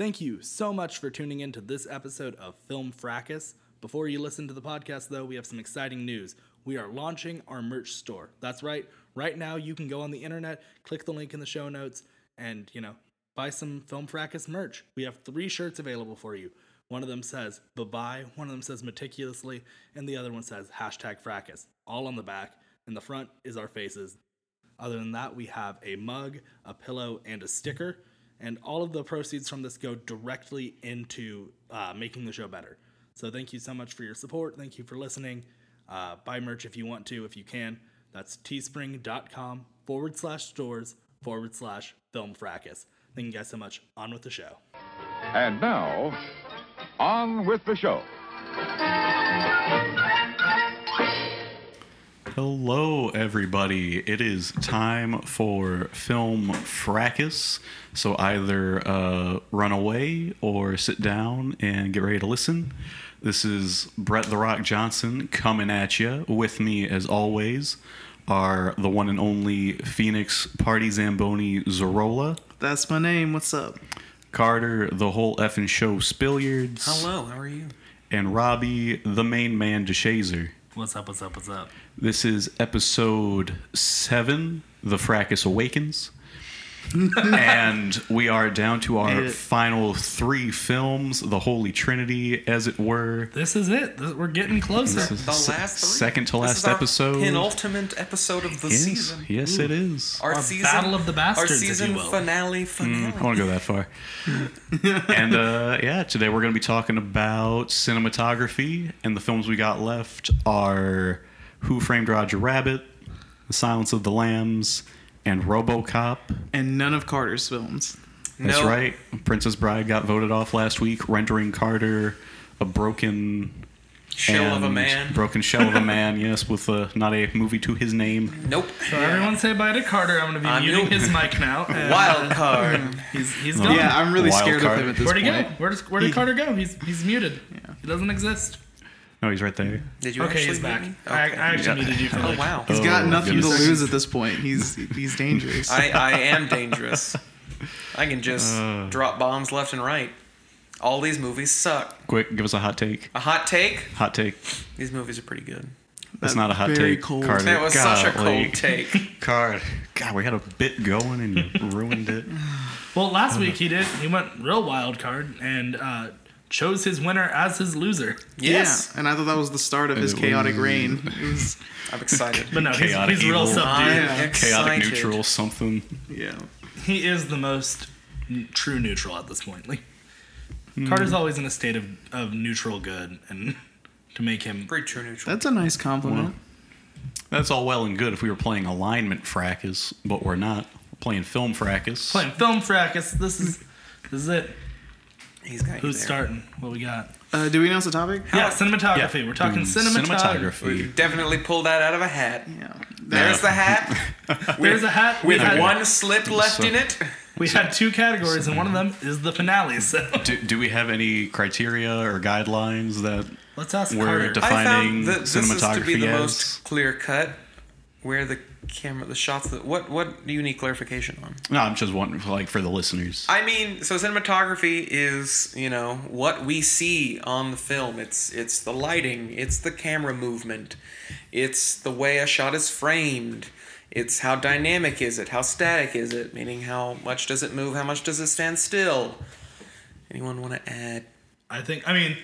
Thank you so much for tuning in to this episode of Film Fracas. Before you listen to the podcast, though, we have some exciting news. We are launching our merch store. That's right. Right now, you can go on the internet, click the link in the show notes, and, you know, buy some Film Fracas merch. We have three shirts available for you. One of them says bye bye, one of them says meticulously, and the other one says hashtag fracas. All on the back. And the front is our faces. Other than that, we have a mug, a pillow, and a sticker. And all of the proceeds from this go directly into uh, making the show better. So thank you so much for your support. Thank you for listening. Uh, buy merch if you want to, if you can. That's teespring.com forward slash stores forward slash film fracas. Thank you guys so much. On with the show. And now, on with the show. Hello, everybody. It is time for Film Fracas. So either uh, run away or sit down and get ready to listen. This is Brett the Rock Johnson coming at you. With me, as always, are the one and only Phoenix Party Zamboni Zorola, That's my name. What's up? Carter, the whole effing show Spilliards, Hello, how are you? and Robbie, the main man DeShazer. What's up? What's up? What's up? This is episode seven, The Fracas Awakens. and we are down to our it. final three films, the Holy Trinity, as it were. This is it. We're getting closer. This is The last three? second to This last is our episode. Penultimate episode of the yes, season. yes, it is. Our, Our season Battle of the Bastards, Our if you season will. finale finale. I want to go that far. and uh, yeah, today we're going to be talking about cinematography, and the films we got left are Who Framed Roger Rabbit, The Silence of the Lambs, and RoboCop. And none of Carter's films. That's No. right. Princess Bride got voted off last week, rendering Carter a broken Shell of a man. Broken shell of a man. Yes, with uh, not a movie to his name. Nope. So everyone say bye to Carter. I'm going to be I'm muting you. his mic now. Wild uh, card. He's he's gone. Yeah, I'm really Wild scared card. of him at this Where'd he point. go? Where, does, where did He- Carter go? He's he's muted. He doesn't exist. No, he's right there. Did you Okay, actually he's back. me? I, Okay. I actually needed you for Oh wow. He's got Oh, nothing to lose at this point. He's he's dangerous. I, I am dangerous. I can just Uh. drop bombs left and right. All these movies suck. Quick, give us a hot take. A hot take? Hot take. These movies are pretty good. That's not a hot take. very take. cold. Carter. That was such a Golly. cold take. Card. God, we had a bit going and you ruined it. Well, last week he did. He went real wild card and uh, chose his winner as his loser. Yes. Yeah, and I thought that was the start of his chaotic was- reign. Was, I'm excited. But no, he's, Chaotic he's real evil. subdued. Yeah. Chaotic neutral, something. yeah. He is the most n- true neutral at this point. Like Hmm. Carter's always in a state of, of neutral good, and to make him Pretty true neutral. That's a nice compliment. That's all well and good if we were playing alignment fracas, but we're not. We're playing film fracas. playing film fracas. This is this is it. He's got you Who's there. starting? What we got? Uh, do we announce the topic? Yeah, cinematography. Yeah. We're talking Mm, cinematography. We definitely pulled that out of a hat. Yeah. There's the hat There's a hat. We with had, one slip left So- in it. we had two categories, and one of them is the finale. So Do, do we have any criteria or guidelines that let's ask We're Carter. def- I Defining found that this is to be cinematography the as- most clear cut. Where the camera, the shots. That what what do you need clarification on? No, I'm just wondering, like for the listeners. I mean, so cinematography is you know what we see on the film. It's it's the lighting, it's the camera movement, it's the way a shot is framed. It's how dynamic is it? How static is it? Meaning how much does it move? How much does it stand still? Anyone want to add? I think. I mean,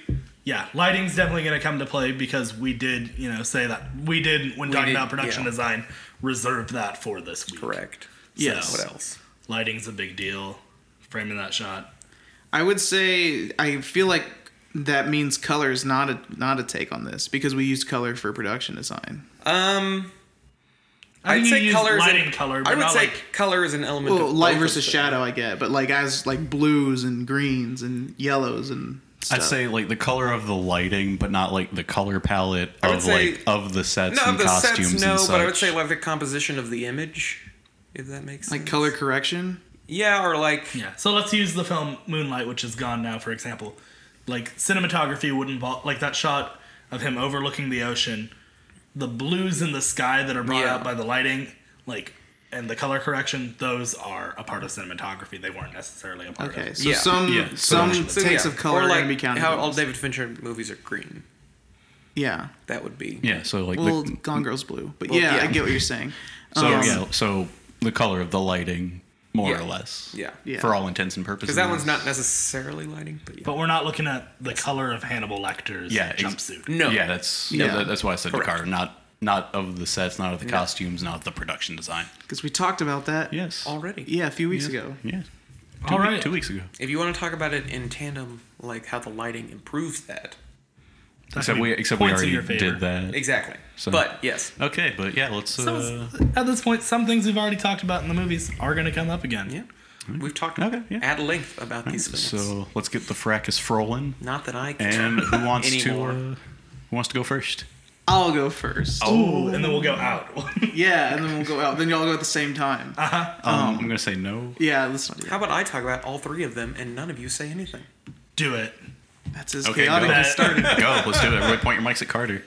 yeah, lighting's definitely going to come to play because we did, you know, say that we did when talking did, about production yeah. design, reserved that for this week. Correct. Yes. What else? Lighting's a big deal. Framing that shot. I would say I feel like that means color is not a not a take on this because we use color for production design. Um, I I'd say color is lighting an, color, but I would not say like color is an element. Well, of light versus of shadow, I get, but like as like blues and greens and yellows and stuff. I'd say like the color of the lighting, but not like the color palette of say- like of the sets No, and the costumes sets, no, and such. but I would say like the composition of the image, if that makes sense. like color correction. Yeah, or like Yeah. So let's use the film Moonlight, which is gone now, for example. Like cinematography would involve like that shot of him overlooking the ocean, the blues in the sky that are brought Yeah. out by the lighting. Like and the color correction, those are a part of cinematography. They weren't necessarily a part Okay, of. so Yeah. some Yeah, some production. So, takes yeah, of color or are like gonna be counted. how all. David Fincher movies are green. yeah. That would be Yeah, so like Well, the, Gone Girl's blue, but Well, yeah, I get what you're saying. so Um, yeah, so the color of the lighting, more Yeah. or less. yeah. Yeah. For all intents and purposes. Because that one's not necessarily lighting, but yeah. But we're not looking at the color of Hannibal Lecter's Yeah, ex- jumpsuit. no. Yeah, that's Yeah. yeah. that's why I said Correct. the car, not not of the sets, not of the costumes, not of the production design. because we talked about that. Yes. already. Yeah, a few weeks Yeah. ago. Yeah. All Two, right. two weeks ago. If you want to talk about it in tandem, like how the lighting improves that. That Except we except we points in already your favor. did that. Exactly. So- But yes. Okay, but yeah, let's. So Uh, at this point, some things we've already talked about in the movies are going to come up again. Yeah. We've talked Okay, yeah. at length about these films. so let's get the fracas frolling. Not that I can. And who wants anymore. to? Uh, who wants to go first? I'll go first. Ooh, and then we'll go out. Yeah, and then we'll go out. Then y'all go at the same time. Uh-huh. Um, um, I'm um, gonna say no. yeah, let's not do How about I talk about all three of them and none of you say anything? Do it. That's as Okay, chaotic go. as started. Go. Let's do it. Everybody, point your mics at Carter.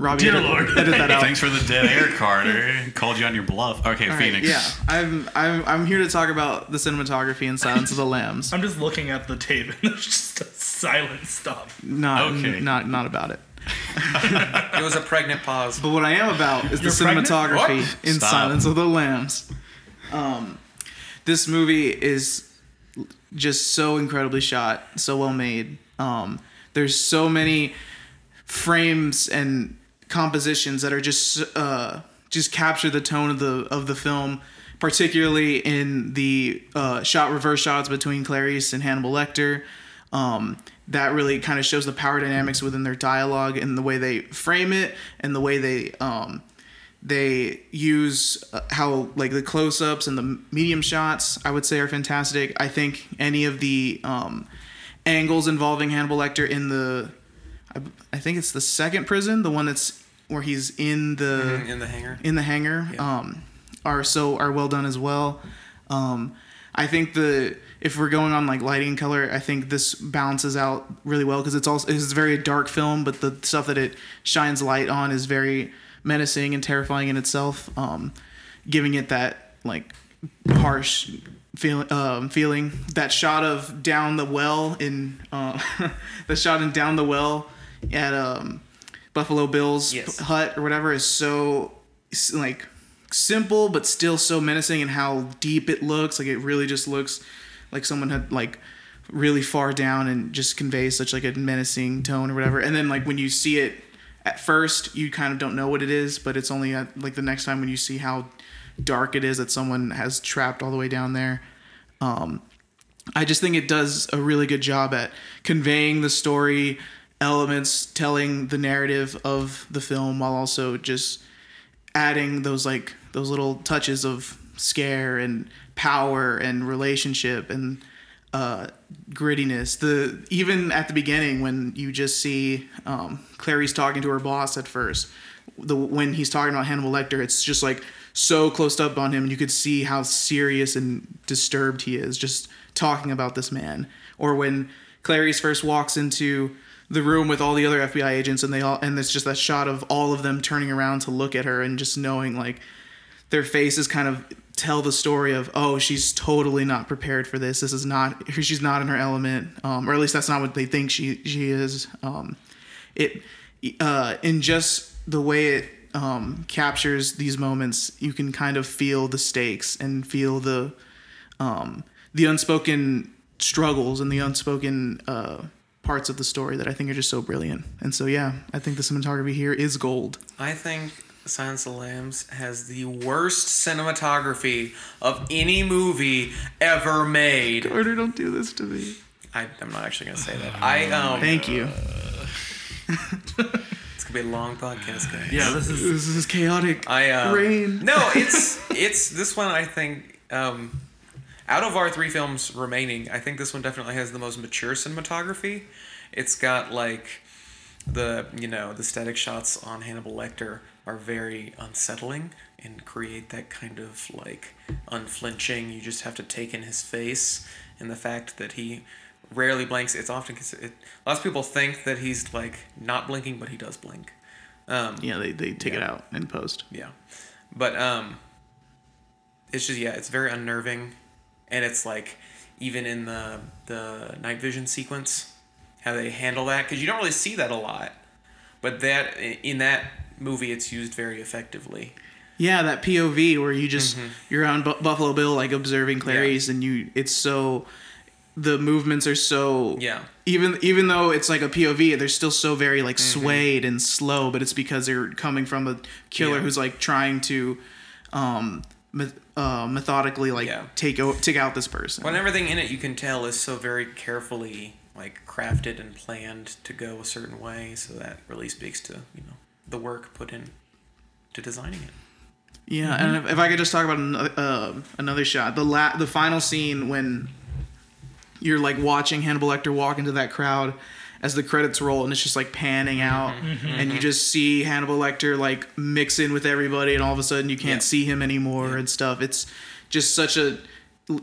Robbie, Dear edit, Lord. edit that out. Thanks for the dead air, Carter. Called you on your bluff. Okay, All right, Phoenix. yeah, I'm, I'm I'm here to talk about the cinematography in Silence of the Lambs. I'm just looking at the tape and there's just a silent stop. Not Okay. not not about it. It was a pregnant pause. But what I am about is the You're pregnant? cinematography What? in Stop. Silence of the Lambs. Um, this movie is just so incredibly shot, so well made. Um, there's so many frames and compositions that are just uh, just capture the tone of the of the film, particularly in the uh, shot reverse shots between Clarice and Hannibal Lecter. Um, that really kind of shows the power dynamics within their dialogue and the way they frame it and the way they um, they use uh, how like the close-ups and the medium shots i would say are fantastic i think any of the um, angles involving hannibal lecter in the I, I think it's the second prison the one that's where he's in the in the hangar. in the hangar um, are so are well done as well. Um, I think the if we're going on like lighting and color, I think this balances out really well because it's also it's a very dark film, but the stuff that it shines light on is very menacing and terrifying in itself, um, giving it that like harsh feeling. Um, feeling that shot of down the well in uh, the shot in down the well at um, Buffalo Bill's Yes. hut or whatever is so like simple but still so menacing and how deep it looks. Like it really just looks like someone had like really far down and just conveys such like a menacing tone or whatever. And then like when you see it at first you kind of don't know what it is but it's only at like the next time when you see how dark it is that someone has trapped all the way down there. Um I just think it does a really good job at conveying the story elements, telling the narrative of the film while also just adding those like those little touches of scare and power and relationship and uh, grittiness. The even at the beginning when you just see um, Clarice talking to her boss at first, the when he's talking about Hannibal Lecter, it's just like so close up on him, and you could see how serious and disturbed he is just talking about this man. Or when Clarice first walks into the room with all the other FBI agents, and they all and it's just that shot of all of them turning around to look at her and just knowing like their faces kind of tell the story of oh she's totally not prepared for this. This is not she's not in her element um, or at least that's not what they think she she is. Um, it uh, in just the way it um, captures these moments you can kind of feel the stakes and feel the um, the unspoken struggles and the unspoken uh, parts of the story that I think are just so brilliant and so yeah I think the cinematography here is gold I think Silence of the Lambs has the worst cinematography of any movie ever made. Carter don't do this to me I, I'm not actually gonna say that. I um. thank you It's gonna be a long podcast, guys. Yeah, this is This is chaotic. I um, Rain. No, it's it's this one. I think um, out of our three films remaining, I think this one definitely has the most mature cinematography. It's got like the you know the static shots on Hannibal Lecter are very unsettling and create that kind of like unflinching. You just have to take in his face and the fact that he rarely blinks. It's often considered. Lots of people think that he's like not blinking, but he does blink. Um, Yeah, they, they take it out in post. Yeah. But um it's just yeah, it's very unnerving and it's like even in the the night vision sequence how they handle that cuz you don't really see that a lot. But that in that movie it's used very effectively. Yeah, that POV where you just you're on Bu- Buffalo Bill like observing Clarice, and you it's so the movements are so Yeah. even even though it's like a POV, they're still so very like swayed and slow, but it's because they're coming from a killer Yeah. who's like trying to um uh, methodically like Yeah. take o- take out this person. Well, and everything in it you can tell is so very carefully like crafted and planned to go a certain way, so that really speaks to, you know, the work put in to designing it. Yeah, and if, if I could just talk about another, uh, another shot, the la- the final scene when you're like watching Hannibal Lecter walk into that crowd as the credits roll, and it's just like panning out, and you just see Hannibal Lecter like mix in with everybody, and all of a sudden you can't Yeah. see him anymore and stuff. It's just such a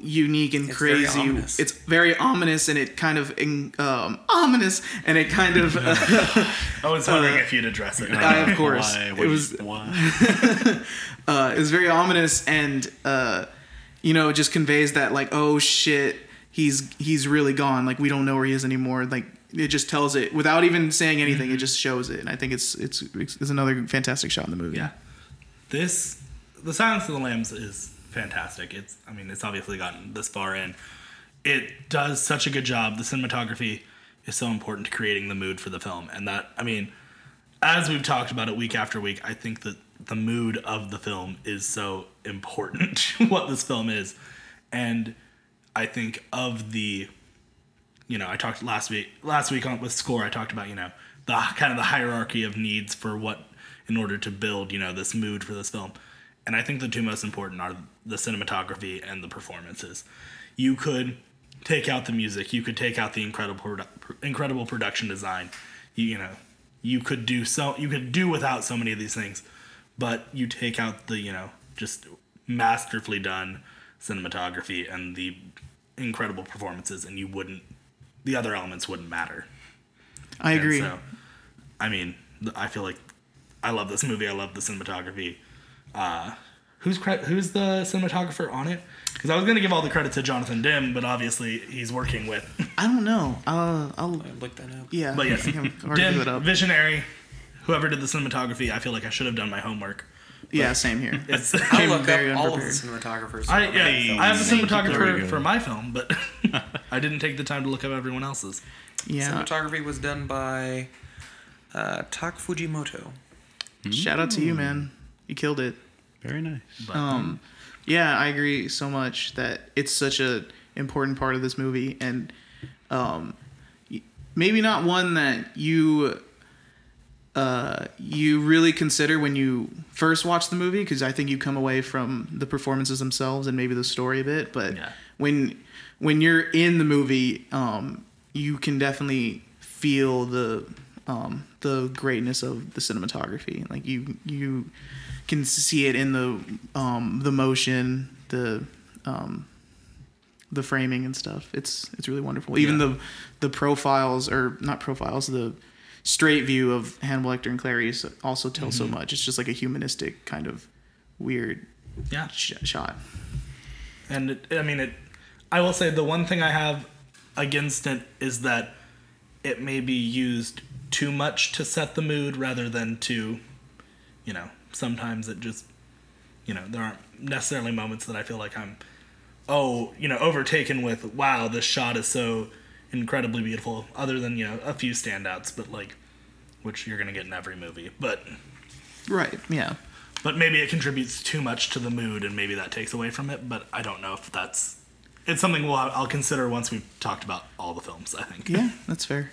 unique and It's crazy. ominous. It's very ominous, and it kind of um, ominous, and it kind of. I was wondering if you'd address it. I, of course, Why? it was why? uh, it was very ominous and uh, you know it just conveys that like oh shit he's he's really gone like we don't know where he is anymore like it just tells it without even saying anything it mm-hmm. just shows it and i think it's it's it's another fantastic shot in the movie Yeah. This, The Silence of the Lambs is fantastic. It's, I mean, it's obviously gotten this far in. It does such a good job. The cinematography is so important to creating the mood for the film. And that, I mean, as we've talked about it week after week, I think that the mood of the film is so important to what this film is. And I think of the you know, I talked last week last week on with score. I talked about you know the kind of the hierarchy of needs for what in order to build you know this mood for this film, and I think the two most important are the cinematography and the performances. You could take out the music. You could take out the incredible produ- incredible production design. You, you know, you could do so. You could do without so many of these things, but you take out the you know just masterfully done cinematography and the incredible performances, and you wouldn't the other elements wouldn't matter. i And agree so, I mean, I feel like I love this movie. I love the cinematography. Uh, who's cre- who's the cinematographer on it? Because I was gonna give all the credit to Jonathan Demme, but obviously he's working with. i don't know uh, i'll Look that up. yeah But yes, I think I'm hard to Dim, it up. visionary. Whoever did the cinematography, I feel like I should have done my homework. Yeah same here I'll It's Came look up very all of the cinematographers. I yeah. I have a There we cinematographer for my film, but I didn't take the time to look up everyone else's. yeah Cinematography was done by uh, Tak Fujimoto. shout out to you man you killed it Very nice. But um yeah i agree so much that it's such a important part of this movie and um maybe not one that you uh you really consider when you first watch the movie because i think you come away from the performances themselves and maybe the story a bit but Yeah. when when you're in the movie um you can definitely feel the um the greatness of the cinematography like you you can see it in the um the motion the um the framing and stuff it's it's really wonderful even Yeah. the the profiles or not profiles the straight view of Hannibal Lecter and Clarice also tells Mm-hmm. so much it's just like a humanistic kind of weird yeah, sh- shot And it, I mean, it. I will say the one thing I have against it is that it may be used too much to set the mood rather than to, you know, sometimes it just, you know, there aren't necessarily moments that I feel like I'm, oh, you know, overtaken with, wow, this shot is so incredibly beautiful, other than, you know, a few standouts, but like, which you're going to get in every movie. But right yeah but maybe it contributes too much to the mood and maybe that takes away from it but i don't know if that's it's something we'll i'll consider once we've talked about all the films i think yeah that's fair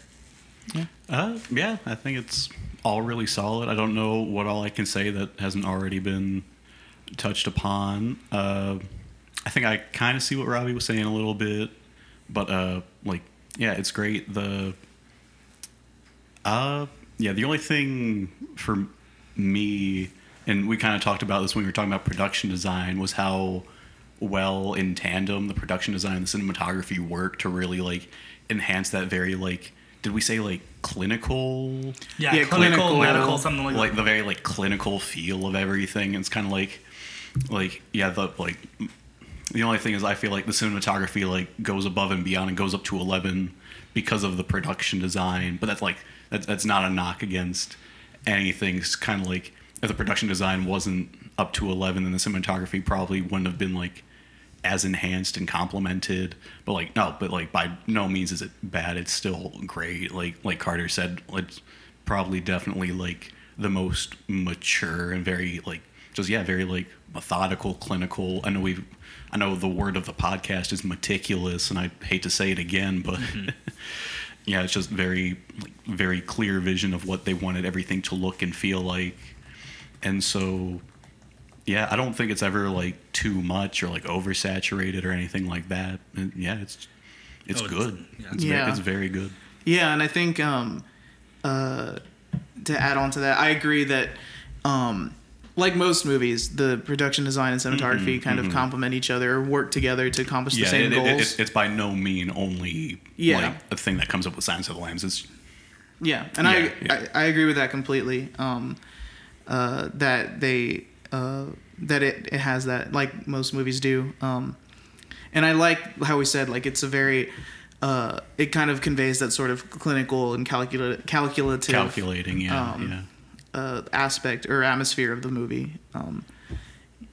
Yeah. Uh, yeah, I think it's all really solid. I don't know what all I can say that hasn't already been touched upon. Uh, I think I kind of see what Robbie was saying a little bit, but uh, like, yeah, it's great. The uh, yeah, the only thing for me, and we kind of talked about this when we were talking about production design, was how well in tandem the production design and the cinematography work to really like enhance that very like did we say like clinical? Yeah, Yeah, clinical, clinical. medical, something like, that? like that. the very like clinical feel of everything. It's kind of like, like yeah, the like. The only thing is, I feel like the cinematography like goes above and beyond and goes up to eleven because of the production design. But that's like that's that's not a knock against anything. It's kind of like if the production design wasn't up to eleven, then the cinematography probably wouldn't have been like as enhanced and complemented. But like no, but like by no means is it bad. It's still great. Like like Carter said, it's probably definitely like the most mature and very like just yeah, very like methodical, clinical. I know we have I know the word of the podcast is meticulous and I hate to say it again, but yeah, it's just very like very clear vision of what they wanted everything to look and feel like. And so yeah, I don't think it's ever like too much or like oversaturated or anything like that. And yeah, it's it's Oh, it's- good. yeah. It's, Yeah. Very, it's very good. Yeah, and I think um, uh, to add on to that, I agree that um, like most movies, the production design and cinematography kind of complement each other, or work together to accomplish the same it, it- goals. it's, it's by no mean only Yeah. like a thing that comes up with Silence of the Lambs. It's Yeah, and Yeah, I, yeah. I I agree with that completely. Um, uh, that they uh, that it, it has that like most movies do. Um, and I like how we said like it's a very uh, it kind of conveys that sort of clinical and calcula- calculative calculating. Yeah, um, yeah. Uh, aspect or atmosphere of the movie. Um,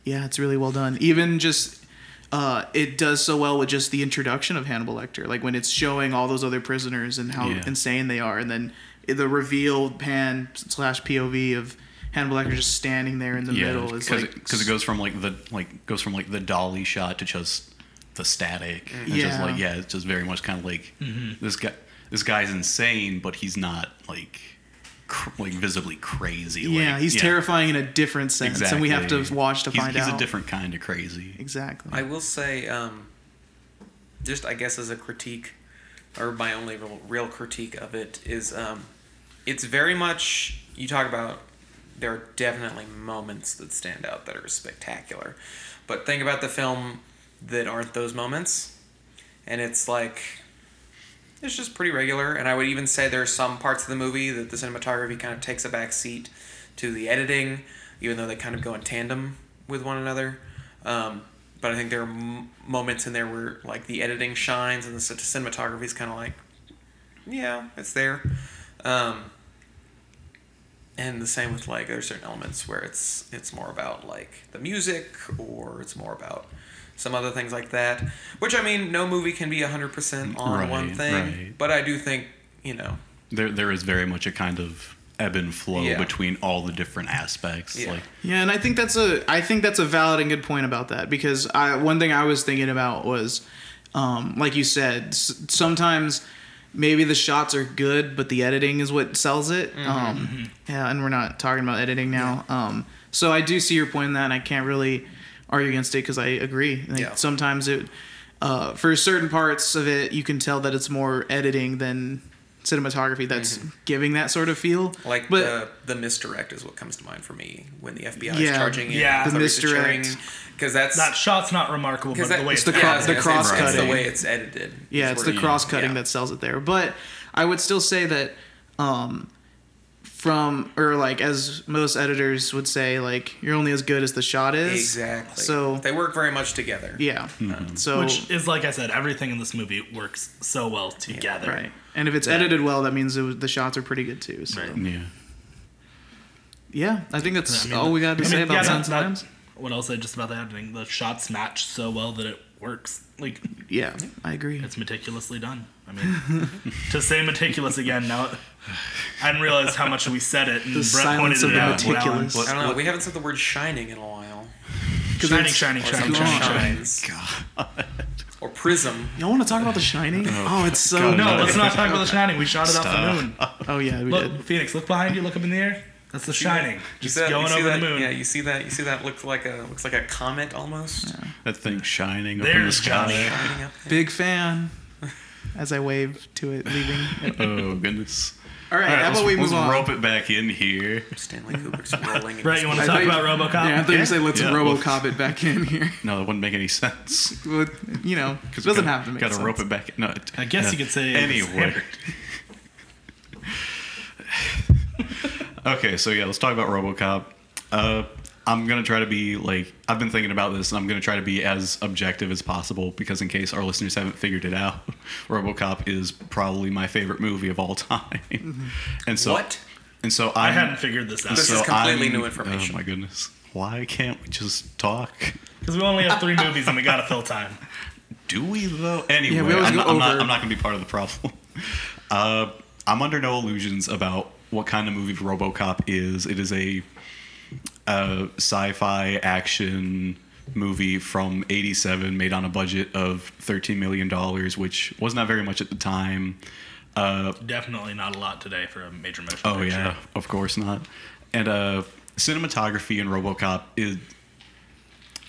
yeah, it's really well done. Even just uh, it does so well with just the introduction of Hannibal Lecter, like when it's showing all those other prisoners and how Yeah. insane they are, and then the reveal pan slash POV of Hannibal Lecter just standing there in the yeah, middle is because like it, goes from like the like goes from like the dolly shot to just the static. It's just Yeah. like yeah, it's just very much kind of like Mm-hmm. this guy. This guy's insane, but he's not like cr- like visibly crazy. yeah, like, he's terrifying in a different sense, Exactly. and we have to watch to he's, find he's out He's a different kind of crazy. exactly. I will say, um, just I guess as a critique, or my only real, real critique of it is, um, it's very much you talk about. There are definitely moments that stand out that are spectacular, but think about the film that aren't those moments, and it's like it's just pretty regular. And I would even say there are some parts of the movie that the cinematography kind of takes a back seat to the editing, even though they kind of go in tandem with one another. Um, but I think there are m- moments in there where like the editing shines and the cinematography is kind of like, yeah, it's there. Um, and the same with like there's certain elements where it's it's more about like the music or it's more about some other things like that. Which I mean, no movie can be hundred percent on one thing, right. but I do think you know There there is very much a kind of ebb and flow Yeah. between all the different aspects. Yeah. Like Yeah, and I think that's a I think that's a valid and good point about that because I one thing I was thinking about was, um, like you said, s- sometimes maybe the shots are good, but the editing is what sells it. Um, yeah, and we're not talking about editing now. Um, so I do see your point in that, and I can't really argue against it because I agree. Like, Yeah. Sometimes it, uh, for certain parts of it, you can tell that it's more editing than cinematography that's giving that sort of feel. Like but the the misdirect is what comes to mind for me when the FBI Yeah. is charging in. Yeah. with The misdirect. Because that's that shot's not remarkable, but because that, the way it's it's, the yeah, I the gonna say, it's- It's the way it's edited. Yeah, it's the you- cross cutting yeah. that sells it there. But I would still say that um, from or like as most editors would say, like you're only as good as the shot is. Exactly. So they work very much together. yeah. Mm-hmm. So which is like I said, everything in this movie works so well together. right, and if it's edited well, that means it was, the shots are pretty good too. So Right. yeah. yeah, I think that's I mean, all we got to I say about yeah, Silence that- that- What else I just about the editing? The shots match so well that it works. Like Yeah, I agree. it's meticulously done. I mean, to say meticulous again now, I didn't realize how much we said it, and The Brett pointed silence it of the out. meticulous. and- I don't know. We haven't said the word shining in a while. Shining, shining, shining, shining, shining. shines. Or prism. Y'all want to talk about The Shining? Oh, oh it's so God, No, No. let's not talk about the shining. We shot it off the moon. Oh yeah, we Look, did. Phoenix, look behind you. Look up in the air. That's the shining. You Just see that- going over that, the moon. Yeah, you see that. You see that looks like a looks like a comet almost. That thing shining up in the sky. Johnny. Shining up there. Big fan. As I wave to it leaving. Oh goodness. All right, All right, how let's, about we let's move on? rope it back in here. Stanley Kubrick's rolling. in Brett, you want to I talk about RoboCop? Yeah, I thought you said let's Yeah, well- RoboCop it back in here. No, that wouldn't make any sense. Well, you know, because it doesn't have to make Got to sense. rope it back. In. No, it- I guess yeah. you could say. it was Anyway, hammered. Okay, so yeah, let's talk about RoboCop. Uh, I'm gonna try to be like I've been thinking about this, and I'm gonna try to be as objective as possible because in case our listeners haven't figured it out, RoboCop is probably my favorite movie of all time. And so What? And so I I'm, hadn't figured this out This so is completely I'm- new information. Oh my goodness! Why can't we just talk? because we only have three movies and we gotta fill time. Do we though? Anyway, Yeah, we I'm, not, I'm not. I'm not going to be part of the problem. Uh, I'm under no illusions about what kind of movie RoboCop is. It is a uh, sci-fi action movie from '87, made on a budget of 13 million dollars, which was not very much at the time. Uh, Definitely not a lot today for a major motion Oh picture. yeah, of course not. And uh, cinematography in RoboCop is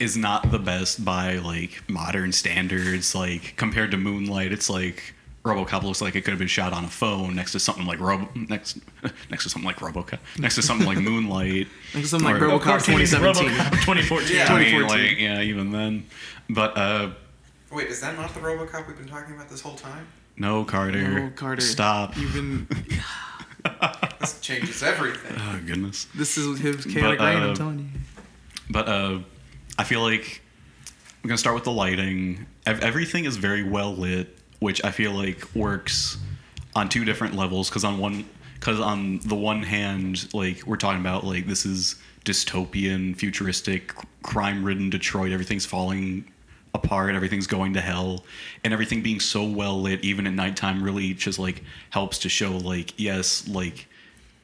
is not the best by like modern standards. Like compared to Moonlight, it's like RoboCop looks like it could have been shot on a phone next to something like Robo next next to something like RoboCop next to something like Moonlight. Like something like Or- Of RoboCop course, he 2017. RoboCop 2014. Yeah. I mean, like yeah, even then. But uh, Wait, is that not the RoboCop we've been talking about this whole time? no, Carter. No, Carter. Stop. You've been. This changes everything. Oh goodness. This is his chaotic But, reign. uh, I'm telling you. But uh, I feel like I'm gonna start with the lighting. Everything is very well lit, which I feel like works on two different levels. Because on one, because on the one hand, like we're talking about, like this is dystopian, futuristic, crime-ridden Detroit. Everything's falling apart. Everything's going to hell, and everything being so well lit, even at nighttime, really just like helps to show, like yes, like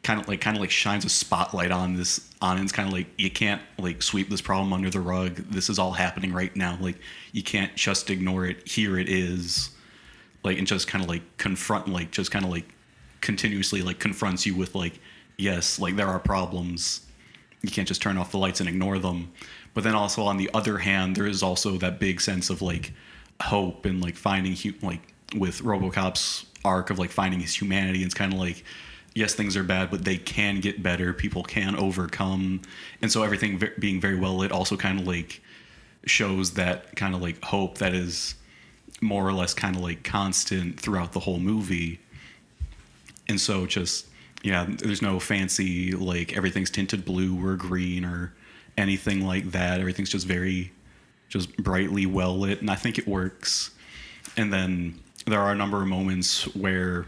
kind of like kind of like shines a spotlight on this on it. it's kind of like you can't like sweep this problem under the rug this is all happening right now like you can't just ignore it here it is like and just kind of like confront like just kind of like continuously like confronts you with like yes like there are problems. You can't just turn off the lights and ignore them. But then also on the other hand there is also that big sense of like hope and like finding like with robocop's arc of like finding his humanity it's kind of like yes things are bad but they can get better. People can overcome. And so everything ve- being very well lit also kind of like shows that kind of like hope that is more or less kind of like constant throughout the whole movie. And so just yeah there's no fancy like everything's tinted blue or green or anything like that. Everything's just very just brightly well lit and i think it works. And then there are a number of moments where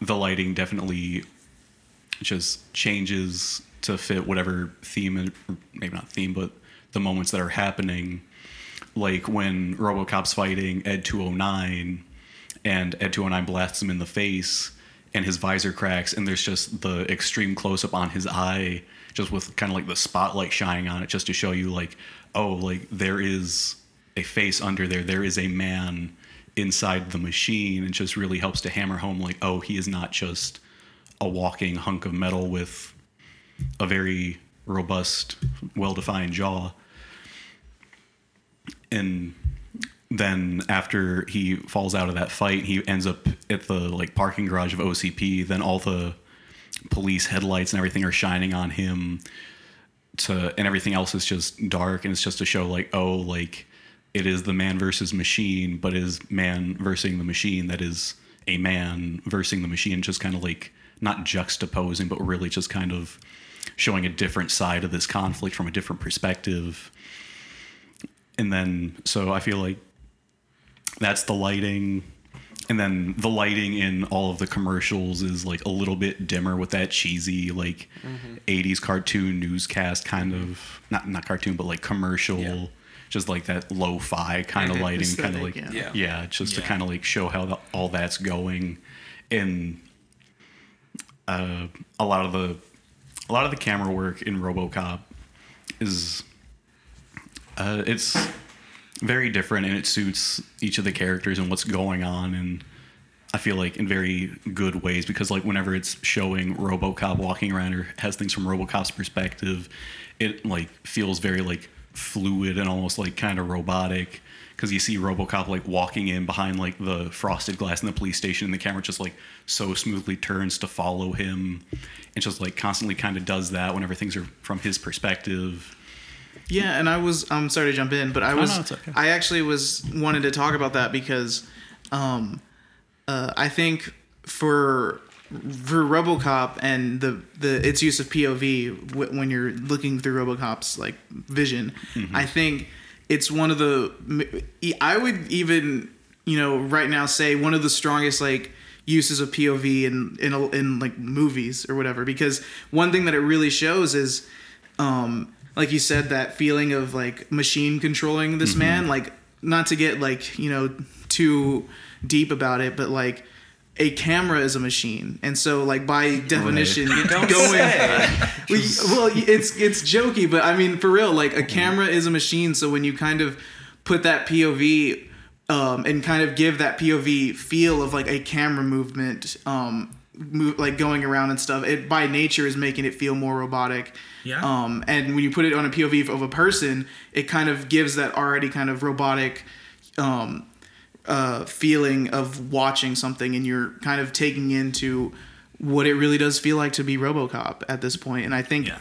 the lighting definitely just changes to fit whatever theme maybe not theme but the moments that are happening like when robocop's fighting ED-209 and ED-209 blasts him in the face and his visor cracks and there's just the extreme close up on his eye just with kind of like the spotlight shining on it just to show you like oh like there is a face under there. There is a man inside the machine. And just really helps to hammer home like oh he is not just a walking hunk of metal with a very robust well-defined jaw and then after he falls out of that fight he ends up at the like parking garage of OCP then all the police headlights and everything are shining on him to and everything else is just dark. And it's just to show like oh like it is the man versus machine but is man versus the machine that is a man versus the machine. Just kind of like not juxtaposing but really just kind of showing a different side of this conflict from a different perspective and then so i feel like that's the lighting. And then the lighting in all of the commercials is like a little bit dimmer with that cheesy like 80s cartoon newscast kind of not not cartoon but like commercial Yeah. just like that lo-fi kind of lighting kind of like Aesthetic, yeah. yeah just to kind of like show how the, all that's going. And uh, a lot of the a lot of the camera work in RoboCop is uh, it's very different and it suits each of the characters and what's going on and I feel like in very good ways because like whenever it's showing RoboCop walking around or has things from RoboCop's perspective, it like feels very like fluid and almost like kind of robotic because you see RoboCop like walking in behind like the frosted glass in the police station and the camera just like so smoothly turns to follow him and just like constantly kind of does that whenever things are from his perspective. Yeah, and I was I'm sorry to jump in, but I was no, okay. I actually was wanted to talk about that because um uh I think for for RoboCop and the the its use of POV w- when you're looking through RoboCop's like vision, I think it's one of the I would even you know right now say one of the strongest like uses of POV in in in like movies or whatever because one thing that it really shows is um like you said that feeling of like machine controlling this man like not to get like you know too deep about it but like a camera is a machine and so like by definition you Don't going say. well, y- well, y- it's it's jokey, but I mean for real, like a camera is a machine. So when you kind of put that POV um, and kind of give that POV feel of like a camera movement, um, move, like going around and stuff, it by nature is making it feel more robotic. Yeah. Um, and when you put it on a POV of a person, it kind of gives that already kind of robotic. Um, uh, feeling of watching something and you're kind of taking into what it really does feel like to be RoboCop at this point. And I think Yeah.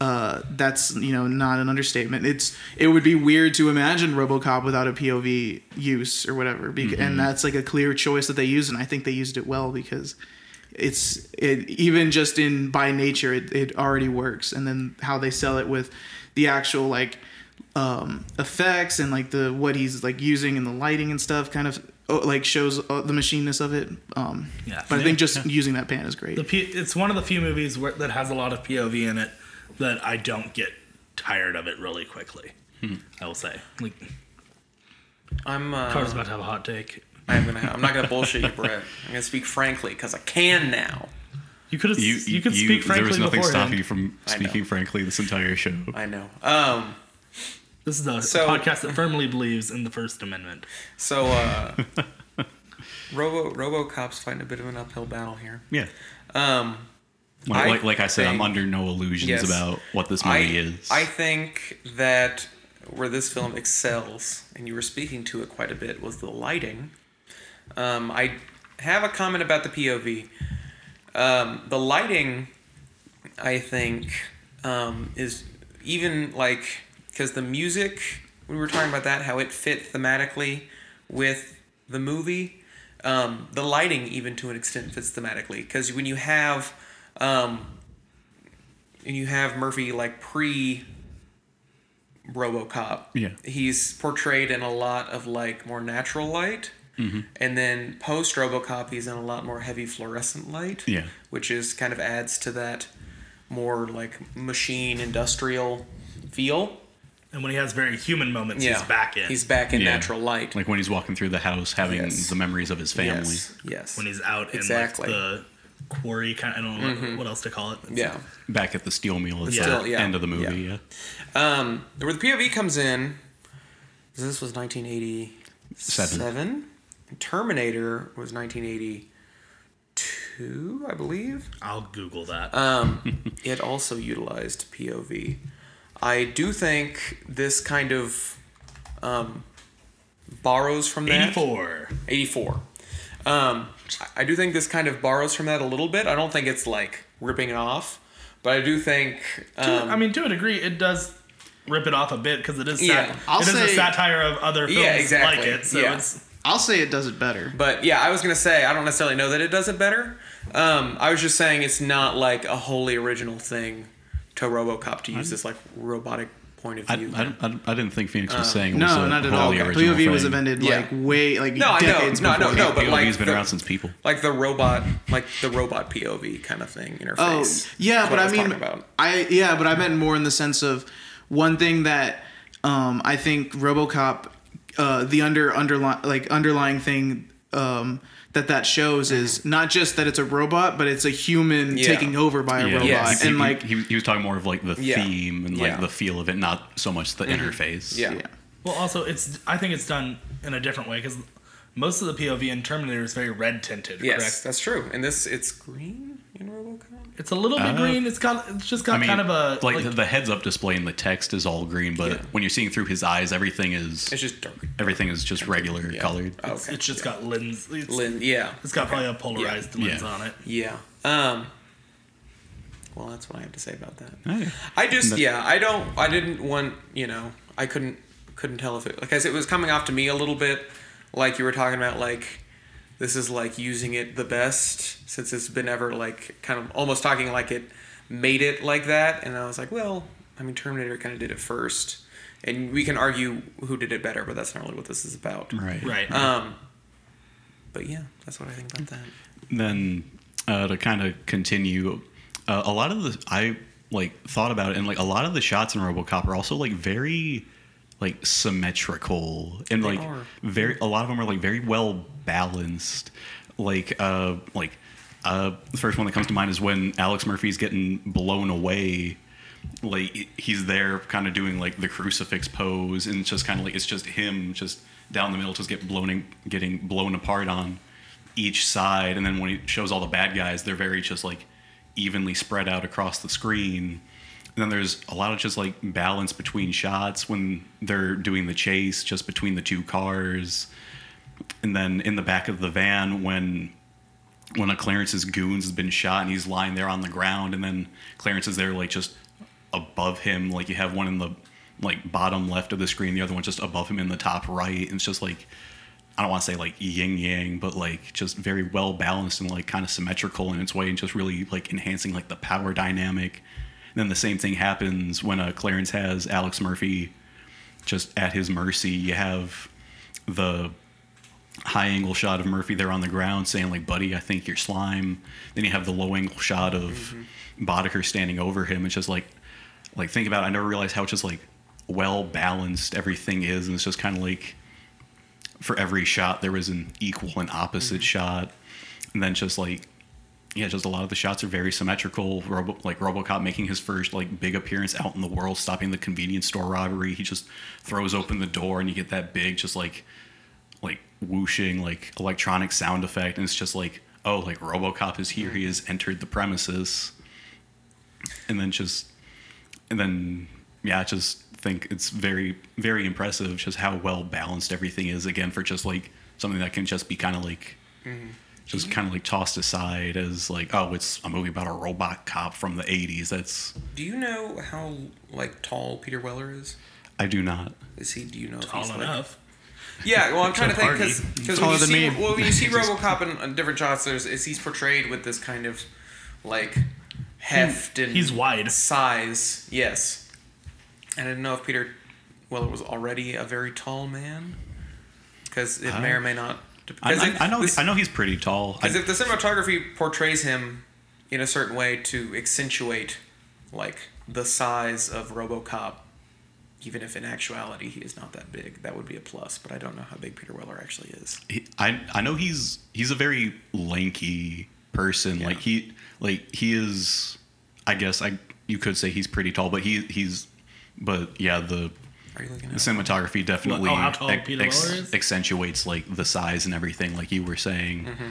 uh, that's you know not an understatement. It's it would be weird to imagine RoboCop without a POV use or whatever, bec- and that's like a clear choice that they used, and I think they used it well because it's it even just in by nature it, it already works, and then how they sell it with the actual like um, effects and like the what he's like using and the lighting and stuff kind of oh, like shows uh, the machineness of it. Um, Yeah. but I think just using that pan is great. The P- it's one of the few movies where, that has a lot of POV in it that I don't get tired of it really quickly. I will say. Like, I'm. Uh, Carter's about to have a hot take. I'm gonna. I'm not gonna bullshit you, Brett. I'm gonna speak frankly because I can now. You could You, you, could speak frankly There was nothing beforehand. stopping you from speaking frankly this entire show. I know. Um. This is a So- podcast that firmly believes in the First Amendment. So, uh, Robo RoboCop's fighting a bit of an uphill battle here. Yeah. Um. Like, I like, like I said, I'm under no illusions Yes. about what this I, movie is. I think that where this film excels, and you were speaking to it quite a bit, was the lighting. Um, I have a comment about the POV. Um, the lighting, I think, um, is even like because the music we were talking about that how it fit thematically with the movie. Um, the lighting, even to an extent, fits thematically because when you have um, and you have Murphy like pre RoboCop. Yeah. He's portrayed in a lot of like more natural light. Mm-hmm. And then post RoboCop, he's in a lot more heavy fluorescent light. Yeah. Which is kind of adds to that more like machine industrial feel. And when he has very human moments, Yeah. he's back in. He's back in Yeah. natural light. like when he's walking through the house, having Yes. the memories of his family. Yes. Yes. when he's out Exactly. in like the quarry kind. Of, I don't know what, what else to call it. It's- yeah. Back at the steel mill at the steel, yeah. end of the movie. Yeah. Yeah. Um, where the POV comes in, this was 1987. Seven. Terminator was 1982, I believe. I'll Google that. Um, it also utilized POV. I do think this kind of um, borrows from that. 84. 84. Um, I- do think this kind of borrows from that a little bit. I don't think it's like ripping it off, but I do think. To- Um, I mean, to a degree, it does rip it off a bit because it is Yeah. I'll it is a satire of other films Yeah, exactly. like it. So Yeah. it's I'll say it does it better. But yeah, I was gonna say I don't necessarily know that it does it better. Um, I was just saying it's not like a wholly original thing to RoboCop to use this like robotic point of view. I, I, I didn't think Phoenix was saying it was No, a not at all. wholly original POV was invented Yeah. like way like No, I know. decades No, no, no, but POV's like been the- around since people. like the robot, like the robot POV kind of thing Oh, interface. yeah, but what I mean. I yeah, but I meant more in the sense of one thing that um, I think RoboCop, uh, the under underlying like underlying thing um, that that shows is not just that it's a robot, but it's a human Mm-hmm. Yeah. taking over by a Yeah. robot, Yes. And he- like he, he was talking more of like the Yeah. theme and like Yeah. Mm-hmm. the feel of it, not so much the interface. Yeah. yeah. well, also it's. I think it's done in a different way because most of the POV in Terminator is very red tinted. Yes, correct? that's true. And this, it's green in RoboCop. It's a little bit Uh, green. It's got. It's just got I mean, kind of a like, like. the, the heads up display and the text is all green, but Yeah. when you're seeing through his eyes, everything is It's just dark. everything is just regular Yeah. colored. Oh, it's, okay. it's just got lens. It's, Lin, yeah, it's got probably a polarized Yeah. lens Yeah. on it. yeah. Um. Well, that's what I have to say about that. Oh, yeah. I just But- yeah, I don't I didn't want, you know, I couldn't couldn't tell if it because it was coming off to me a little bit like you were talking about like this is like using it the best since it's been ever like kind of almost talking like it made it like that. And I was like, well, I mean, Terminator kind of did it first, and we can argue who did it better, but that's not really what this is about. Right. Right. Um, but yeah, that's what I think about that. then uh, to kind of continue, uh, a lot of the I like thought about it, and like a lot of the shots in RoboCop are also like very like symmetrical and They like are. very. A lot of them are like very well balanced. Like uh like uh the first one that comes to mind is when Alex Murphy's getting blown away. Like he's there, kind of doing like the crucifix pose, and it's just kind of like it's just him, just down the middle, just get blown, in, getting blown apart on each side, and then when he shows all the bad guys, they're very just like evenly spread out across the screen. And then there's a lot of just like balance between shots when they're doing the chase, just between the two cars. And then in the back of the van when when a Clarence's goons has been shot and he's lying there on the ground, and then Clarence is there like just above him, like you have one in the like bottom left of the screen, the other one just above him in the top right. And it's just like I don't want to say like yin yang, but like just very well balanced and like kind of symmetrical in its way, and just really like enhancing like the power dynamic. Then the same thing happens when uh, Clarence has Alex Murphy just at his mercy. You have the high angle shot of Murphy there on the ground saying like, "Buddy, I think you're slime." Then you have the low angle shot of Boddicker standing over him. It's just like, like think about. It. I never realized how just like well balanced everything is, and it's just kind of like for every shot there was an equal and opposite shot, and then just like. Yeah, just a lot of the shots are very symmetrical. Robo, like RoboCop making his first like big appearance out in the world, stopping the convenience store robbery. He just throws open the door, and you get that big, just like like whooshing like electronic sound effect and it's just like oh like robocop is here he has entered the premises and then just and then yeah just think it's very very impressive just how well balanced everything is again for just like something that can just be kind of like mm-hmm. Just mm-hmm. kind of like tossed aside as like oh it's a movie about a robot cop from the 80s that's Do you know how like tall Peter Weller is? i do not Is he? Do you know if Tall he's like enough. Yeah, well, I'm trying to To think because because when you see well, when you see RoboCop in, in different shots, there's is he's portrayed with this kind of like heft and he's wide. size. Yes, and I didn't know if Peter Weller was already a very tall man because it may or may not. I, Because I, I know this- i know he's pretty tall because if the cinematography portrays him in a certain way to accentuate like the size of RoboCop, even if in actuality he is not that big, that would be a plus. But I don't know how big Peter Weller actually is. he, I I know he's he's a very lanky person. Like he like he is. I guess I you could say he's pretty tall, but he he's. But yeah, the, Are you looking the cinematography definitely oh, tall ex- Peter ex- is? accentuates like the size and everything, like you were saying. Mm-hmm.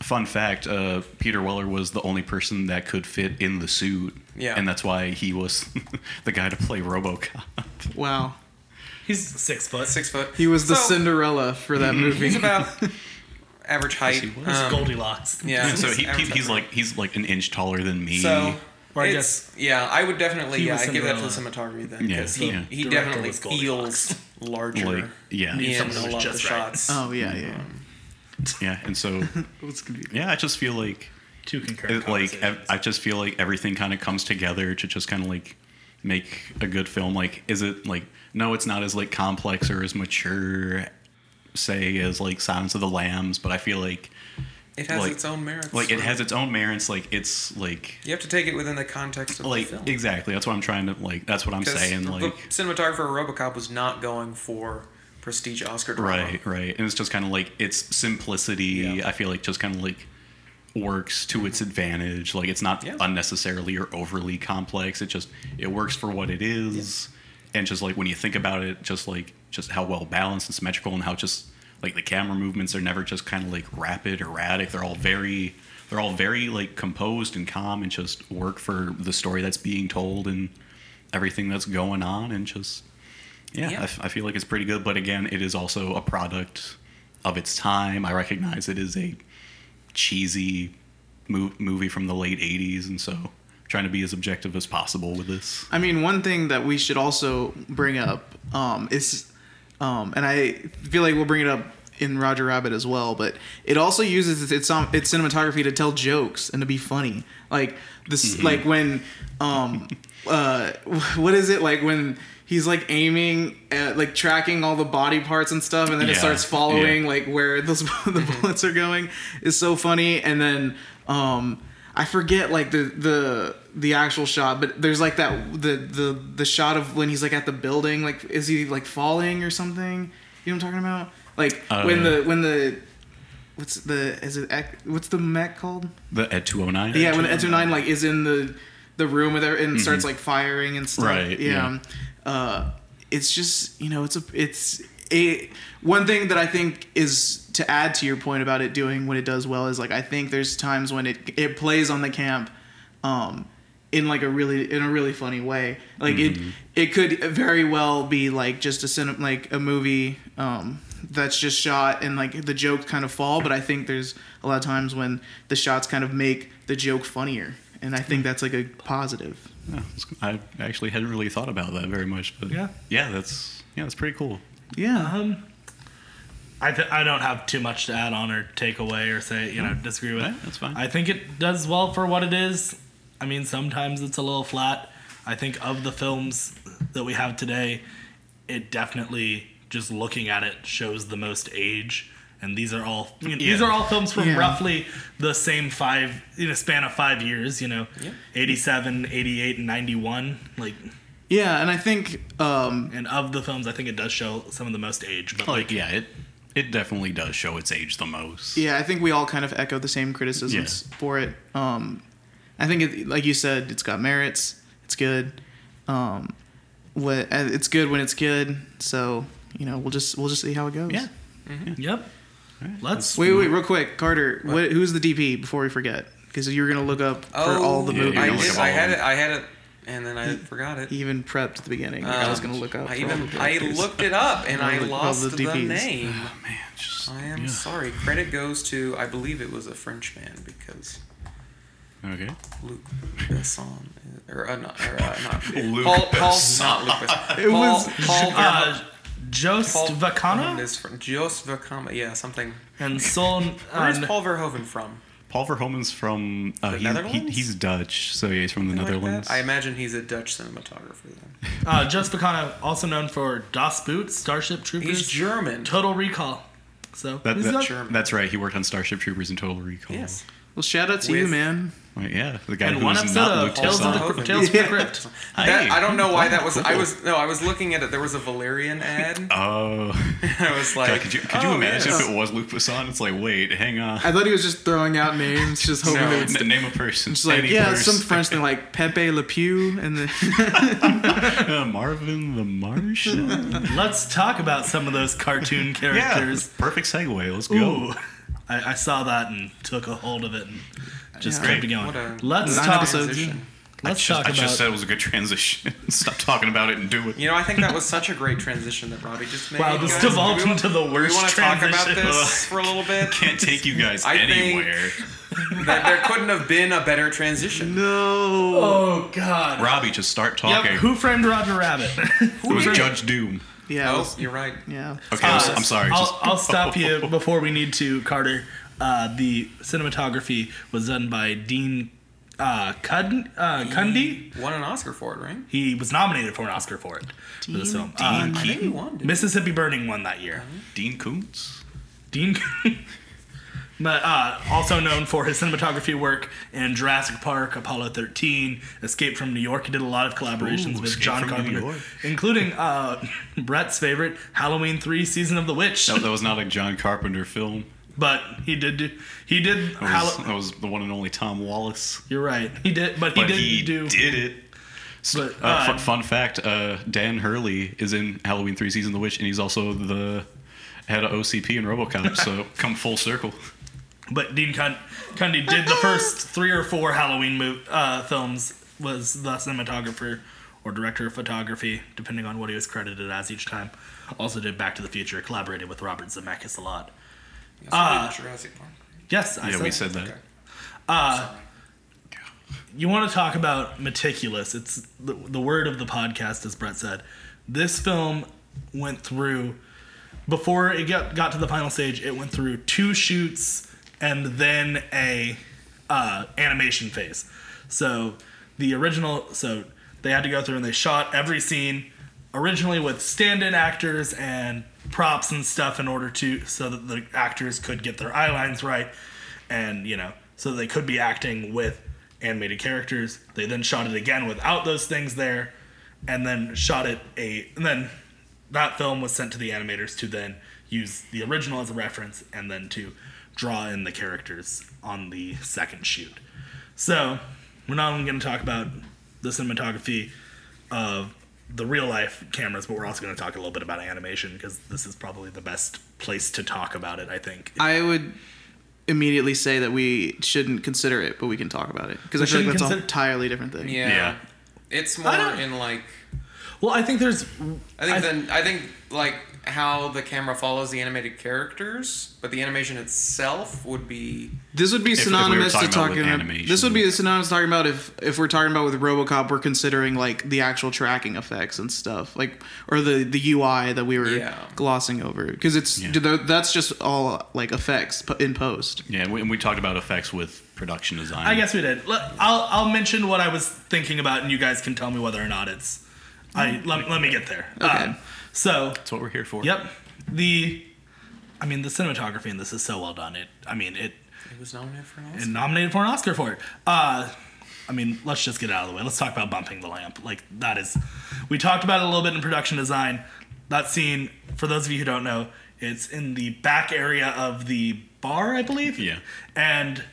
Fun fact: uh, Peter Weller was the only person that could fit in the suit, Yeah. and that's why he was the guy to play RoboCop. Wow. He's six foot. Six foot. He was the So, Cinderella for that movie. He's about average height. he was. Um, Goldilocks. yeah. Yeah, so he, he, he's height. like he's like an inch taller than me. So. Or I it's, yeah, I would definitely yeah, I'd give that to the cinematography then Yeah, because he, yeah. he Director definitely feels larger Like, yeah. In a who's lot of the just right. shots. oh yeah, yeah. Um, yeah, and so Let's continue. yeah, I just feel like Two concurrent it, like ev- I just feel like everything kind of comes together to just kind of like make a good film. Like, is it like no, it's not as like complex or as mature, say as like Silence of the Lambs, but I feel like It has like- its own merits. like it has its own merits. Like it's like You have to take it within the context of like the film. exactly that's what I'm trying to like. That's what I'm saying. the Like cinematographer of RoboCop was not going for prestige Oscar drama. Right, right. And it's just kind of like its simplicity, Yeah. I feel like just kind of like works to its mm-hmm. advantage. Like it's not Yeah. unnecessarily or overly complex. It just it works for what it is. And just like when you think about it, just like just how well balanced and symmetrical and how just like the camera movements are never just kind of like rapid, erratic. They're all very they're all very like composed and calm and just work for the story that's being told and everything that's going on and just yeah, Yeah. I, f- I feel like it's pretty good. But again, it is also a product of its time. I recognize it is a cheesy mo- movie from the late 80s. And so trying to be as objective as possible with this. I mean, one thing that we should also bring up um, is, um, and I feel like we'll bring it up in Roger Rabbit as well, but it also uses its its, um, its cinematography to tell jokes and to be funny. Like this, Mm-hmm. like when um uh what is it like when he's like aiming at like tracking all the body parts and stuff and then it starts following yeah. like where those the bullets are going is so funny and then um I forget like the the the actual shot, but there's like that the the the shot of when he's like at the building, like is he like falling or something? You know what I'm talking about? Like when Uh, the when the what's the is it what's the mech called? The ED-209. Yeah, when the Ed 9 like is in the the room with her and starts like firing and stuff. Mm-hmm. Right, Yeah. Uh, it's just you know it's a it's a one thing that I think is to add to your point about it doing what it does well is like I think there's times when it it plays on the camp, um, in like a really in a really funny way. Like Mm-hmm. it it could very well be like just a cinem- like a movie um that's just shot and like the jokes kind of fall, but I think there's a lot of times when the shots kind of make the joke funnier, and I Mm. think that's like a positive. Yeah, I actually hadn't really thought about that very much, but Yeah. yeah, that's yeah, that's pretty cool. Yeah. Um, I th- I don't have too much to add on or take away or say you know disagree with. Yeah, that's fine. I think it does well for what it is. I mean, sometimes it's a little flat. I think of the films that we have today, it definitely just looking at it shows the most age. And these are all you know, these are all films from Yeah. roughly the same five in a span of five years. You know, 87, 88, and ninety one. Like, Yeah, and I think um, and of the films, I think it does show some of the most age. But Like like, yeah, it it definitely does show its age the most. yeah, I think we all kind of echo the same criticisms for it. Um, I think, it, like you said, it's got merits. It's good. Um, what uh, it's good when it's good. So you know, we'll just we'll just see how it goes. Yeah. Yep. Let's Wait, wait, real quick, Carter. What? who's the DP before we forget? Because you were gonna look up for Oh, all the Yeah, movies. you're I did. I had it. I had it, and then I forgot it. He even prepped at the beginning. like I was Um, gonna look up. I even I looked it up and All I lost the the, DPs. name. Man, just I am yeah. sorry. Credit goes to I believe it was a French man because Okay. Luc Besson or uh, not, or, uh, not Luc Paul, Paul not Luc Besson. It Paul, was Paul, uh, Jost Paul Vacano is from Jos Verkama. Yeah, something. and Sol. Where's Paul Verhoeven from? Paul Verhoeven's from uh, The he, he, he's Dutch, so yeah, he's from the Something like? Netherlands. I imagine he's a Dutch cinematographer then. uh, Jost Vacano, also known for Das Boot, Starship Troopers, He's German. Total Recall. So That- he's that- German. That's right. He worked on Starship Troopers and Total Recall. Yes. Well, shout out to you, man. Right, yeah, the guy and who's one episode not of Luke Tales of the Crypt- Tales from the Crypt. That, I don't know why Oh, that was. I was no. I was looking at it. There was a Valerian ad. Oh, I was like, could you could you oh, imagine yes. if it was Luc Besson? It's like, wait, hang on. I thought he was just throwing out names, just hoping No. they would. N- name a person. Just like any yeah, person. some French thing like Pepe Le Pew, and then Uh, Marvin the Martian. Let's talk about some of those cartoon yeah, characters. perfect segue. Let's go. Ooh, I, I saw that and took a hold of it and just Yeah. kept Great. going. What a- Let's Nine talk. episodes in. transition. Let's I just, talk I about. just said it was a good transition. Stop talking about it and do it. You know, I think that was such a great transition that Robbie just made. Wow, this guys. devolved Do we want- into the do we worst want to talk about transition. this for a little bit? Can't take you guys I think- anywhere. that there couldn't have been a better transition. no. oh God. Robbie, just start Yep. talking. Who framed Roger Rabbit? it was Judge Doom. Yeah, Oh, you're right. yeah. Okay, I'm, s- Uh, I'm sorry. I'll, just- I'll stop you before we need to, Carter. Uh, the cinematography was done by Dean uh, Cud- uh, Cundey. Won an Oscar for it, right? He was nominated for an Oscar for it for this film. Uh, Dean I think he won. didn't he? Mississippi Burning won that year. Dean Koontz. Dean, but uh, also known for his cinematography work in Jurassic Park, Apollo 13, Escape from New York. He did a lot of collaborations Ooh, with Escape John Carpenter, including uh, Brett's favorite Halloween 3: Season of the Witch. That, that was not a John Carpenter film. But he did do. He did. That was, Hallow- that was the one and only Tom Wallace. You're right. He did, but he But did he do. did it. But Uh, uh, fun, fun fact: uh, Dan Hurley is in Halloween Three: Season of the Witch, and he's also the head of OCP in RoboCop. so come full circle. But Dean Cund- Cundey did the first three or four Halloween mo- uh, films. Was the cinematographer or director of photography, depending on what he was credited as each time. Also did Back to the Future. Collaborated with Robert Zemeckis a lot. Yes, Uh, Jurassic Park. Yes, I yeah, said, we said that. Okay. you want to talk about meticulous. It's the, the word of the podcast, as Brett said. This film went through before it got got to the final stage, it went through two shoots and then a uh, animation phase. So the original, so they had to go through and they shot every scene originally with stand-in actors and props and stuff in order to so that the actors could get their eye lines right and you know so they could be acting with animated characters they then shot it again without those things there and then shot it a and then that film was sent to the animators to then use the original as a reference and then to draw in the characters on the second shoot so we're not only going to talk about the cinematography of the real life cameras, but we're also going to talk a little bit about animation because this is probably the best place to talk about it. I think. I would immediately say that we shouldn't consider it, but we can talk about it because I We feel like shouldn't that's an entirely different thing. Yeah. Yeah. It's more in like well, I think there's. I think I- then I think like how the camera follows the animated characters, but the animation itself would be This would be if we were synonymous talking to talking. About, animation. this would be synonymous talking about if if we're talking about with RoboCop, we're considering like the actual tracking effects and stuff, like or the the UI that we were Yeah. glossing over because it's Yeah. that's just all like effects in post. Yeah, and we, and we talked about effects with production design. I guess we did. Let- I'll I'll mention what I was thinking about, and you guys can tell me whether or not it's. I let, let me get there. Okay. Um, so that's what we're here for. yep, the. I mean, the cinematography in this is so well done. It. I mean, it it was nominated for an Oscar. and nominated for an Oscar for it. Uh, I mean, let's just get it out of the way. Let's talk about bumping the lamp. Like that is, we talked about it a little bit in production design. That scene, for those of you who don't know, it's in the back area of the bar, I believe. Yeah. And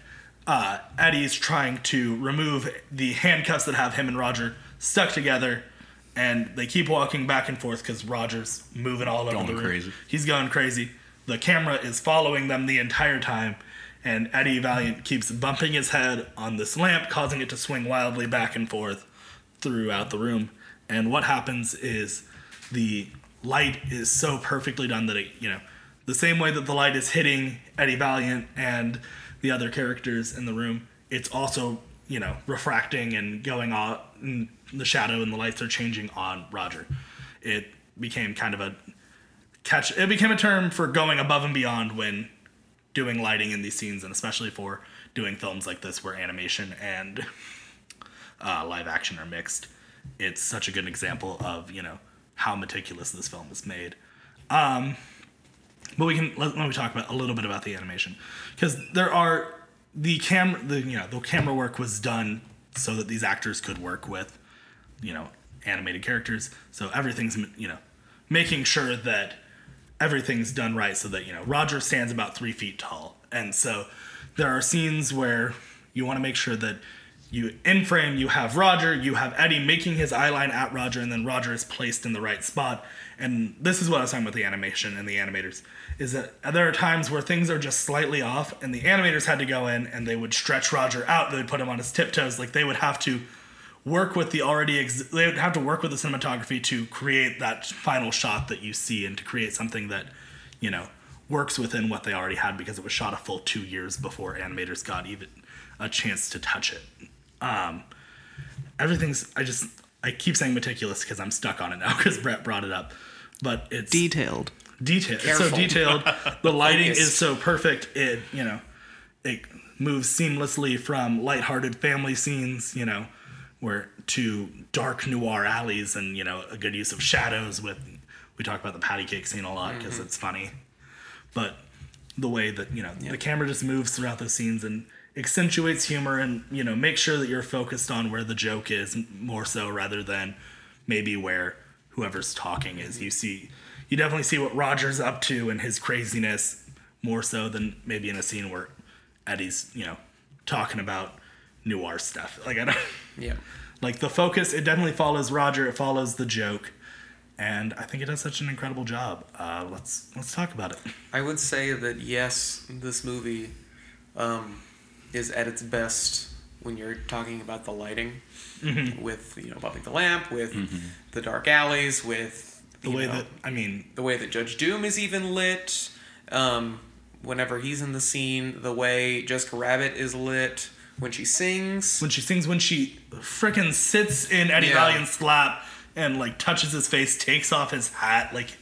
uh, Eddie's trying to remove the handcuffs that have him and Roger stuck together, and they keep walking back and forth because Roger's moving all over Going the room. crazy. He's going crazy. The camera is following them the entire time, and Eddie Valiant keeps bumping his head on this lamp, causing it to swing wildly back and forth throughout the room. And what happens is the light is so perfectly done that it, you know, the same way that the light is hitting Eddie Valiant and the other characters in the room, it's also, you know, refracting and going on. And the shadow and the lights are changing on Roger. It became kind of a catch. It became a term for going above and beyond when doing lighting in these scenes, and especially for doing films like this where animation and uh, live action are mixed. It's such a good example of you know how meticulous this film is made. Um, but we can let, let me talk about a little bit about the animation because there are the camera the you know the camera work was done so that these actors could work with you know animated characters. So everything's you know making sure that everything's done right so that you know roger stands about three feet tall. And so there are scenes where you want to make sure that you in frame you have roger you have eddie making his eye line at roger and then roger is placed in the right spot. And this is what i was talking about the animation and the animators is that there are times where things are just slightly off and the animators had to go in and they would stretch roger out they would put him on his tiptoes like they would have to work with the already ex- they would have to work with the cinematography to create that final shot that you see and to create something that you know works within what they already had because it was shot a full two years before animators got even a chance to touch it um, everything's i just i keep saying meticulous because i'm stuck on it now because brett brought it up but it's Detailed. detail. It's so detailed. The lighting is so perfect. It you know, it moves seamlessly from lighthearted family scenes, you know, where to dark noir alleys and you know a good use of shadows. With we talk about the patty cake scene a lot because mm-hmm. it's funny, but the way that you know the camera just moves throughout those scenes and accentuates humor and you know make sure that you're focused on where the joke is more so rather than maybe where whoever's talking is. Mm-hmm. You see you definitely see what roger's up to and his craziness more so than maybe in a scene where eddie's you know talking about noir stuff like i don't Yeah. like the focus it definitely follows roger it follows the joke and i think it does such an incredible job uh, let's let's talk about it I would say that yes, this movie um, is at its best when you're talking about the lighting, Mm-hmm. with you know bumping the lamp, with the dark alleys, with the way know, that i mean the way that Judge Doom is even lit. Um, whenever he's in the scene, the way Jessica Rabbit is lit when she sings. when she sings when she frickin' sits in Eddie Yeah. Valiant's lap and like touches his face, takes off his hat, like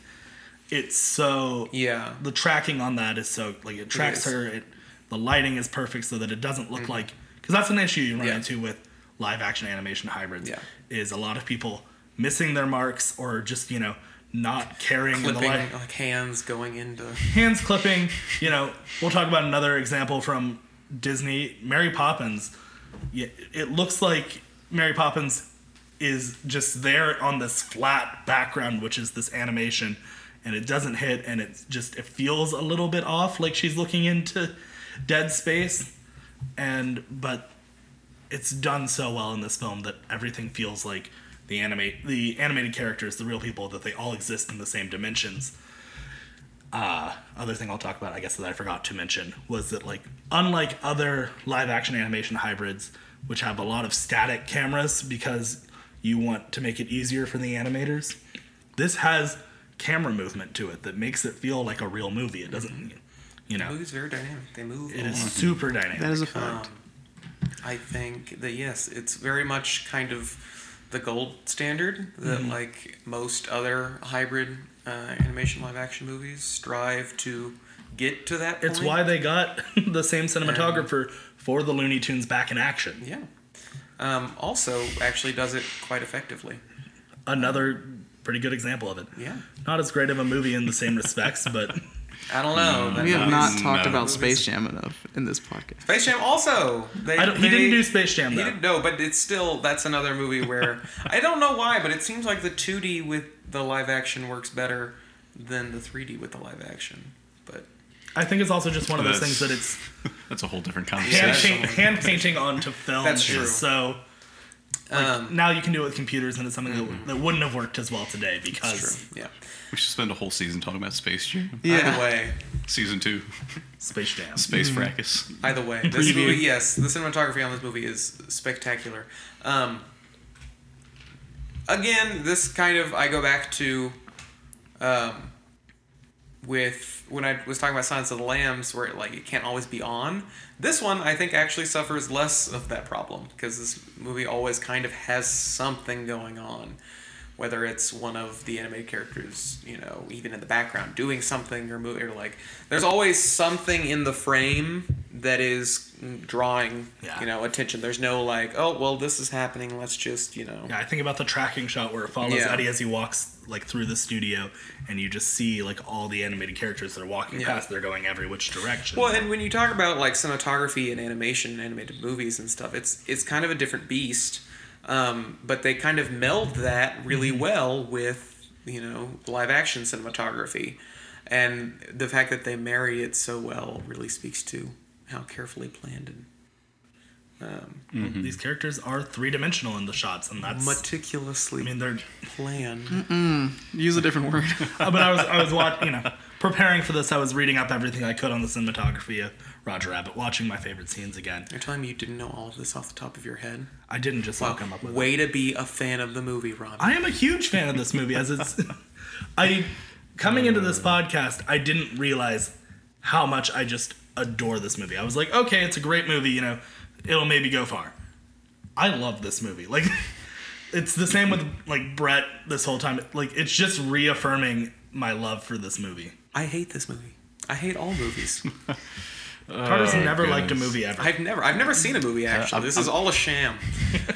it's so Yeah. the tracking on that is so like it tracks is. her. It, the lighting is perfect so that it doesn't look like because that's an issue you run Mm-hmm. Yeah. into with live action animation hybrids. Yeah. is a lot of people missing their marks or just you know not caring in the light like hands going into. hands clipping. You know, we'll talk about another example from Disney. Mary Poppins. It looks like Mary Poppins is just there on this flat background, which is this animation, and it doesn't hit, and it just it feels a little bit off, like she's looking into dead space, and but it's done so well in this film that everything feels like the animate the animated characters, the real people, that they all exist in the same dimensions uh, other thing I'll talk about, I guess that I forgot to mention, was that like unlike other live action animation hybrids, which have a lot of static cameras because you want to make it easier for the animators, this has camera movement to it that makes it feel like a real movie. It doesn't, you The know, movie's very dynamic. They move. it a is lot. super dynamic. That is a fact. Um, I think that yes, it's very much kind of the gold standard that Mm-hmm. like most other hybrid uh, animation live action movies strive to get to that. it's point. why they got the same cinematographer for the Looney Tunes back in action. Yeah. Um, also, actually does it quite effectively. Another pretty good example of it. Yeah. Not as great of a movie in the same respects, but I don't know. that We have movie's- not talked no. about Space Jam enough in this podcast. Space Jam also. They, I don't, he didn't do Space Jam He didn't, no, but it's still that's another movie where I don't know why, but it seems like the 2D with the live action works better than the 3D with the live action. But I think it's also just one of those That's- things that it's That's a whole different hand, conversation. paint, hand painting onto film That's true. is so like, um, now you can do it with computers and it's something that, that wouldn't have worked as well today because true. Yeah. We should spend a whole season talking about Space Jam. Either way, Season two, Space Jam. Space Fracas. either way, this movie, yes, the cinematography on this movie is spectacular. Um, again, this kind of I go back to um, with when I was talking about Silence of the Lambs, where it, like it can't always be on. This one, I think, actually suffers less of that problem because this movie always kind of has something going on. Whether it's one of the animated characters, you know, even in the background doing something or moving, or like, there's always something in the frame that is drawing, Yeah. you know, attention. There's no like, oh, well, this is happening. Let's just, you know, Yeah, I think about the tracking shot where it follows Yeah. Eddie as he walks like through the studio, and you just see like all the animated characters that are walking Yeah. past. They're going every which direction. Well, and when you talk about like cinematography and animation, and animated movies and stuff, it's it's kind of a different beast. Um, but they kind of meld that really well with you know live action cinematography, and the fact that they marry it so well really speaks to how carefully planned and These characters are three dimensional in the shots, and that's. meticulously I mean, they're. planned. Use a different word. Uh, but I was I was watching, you know, preparing for this. I was reading up everything I could on the cinematography of Roger Rabbit, watching my favorite scenes again. You're telling me you didn't know all of this off the top of your head? I didn't just all come up with. it. Way to be a fan of the movie, Ron. I am a huge fan of this movie as it's I coming into this uh. podcast, I didn't realize how much I just adore this movie. I was like, okay, it's a great movie, you know, it'll maybe go far. I love this movie. Like it's the same with like Brett this whole time. Like it's just reaffirming my love for this movie. I hate this movie. I hate all movies. Carter's oh, never liked a movie ever. I've never, I've never seen a movie actually. I'm- This is all a sham.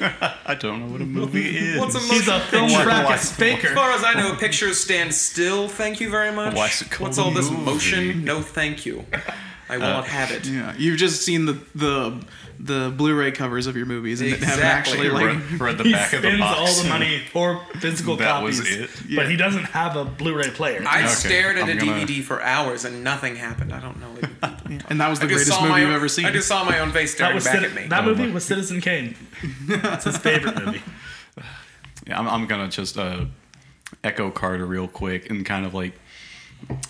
I don't know what a movie is. What's a He's a motion film picture? fracas As far as I know, pictures stand still. Thank you very much. Why is it called What's a all this movie? motion? No, thank you. I will uh, not have it. yeah, you've just seen the the the Blu-ray covers of your movies and haven't actually like. read, read the back of the spends box. all the money for physical That was copies, it? but he doesn't have a Blu-ray player. I Okay, stared at I'm a gonna- DVD for hours and nothing happened. I don't know. What you people- And that was the I just greatest saw movie my you've ever seen. I just saw my own face that staring was back Citi- at me. that Oh movie my- was Citizen Kane. It's his favorite movie. Yeah, I'm, I'm gonna just uh, echo Carter real quick and kind of like,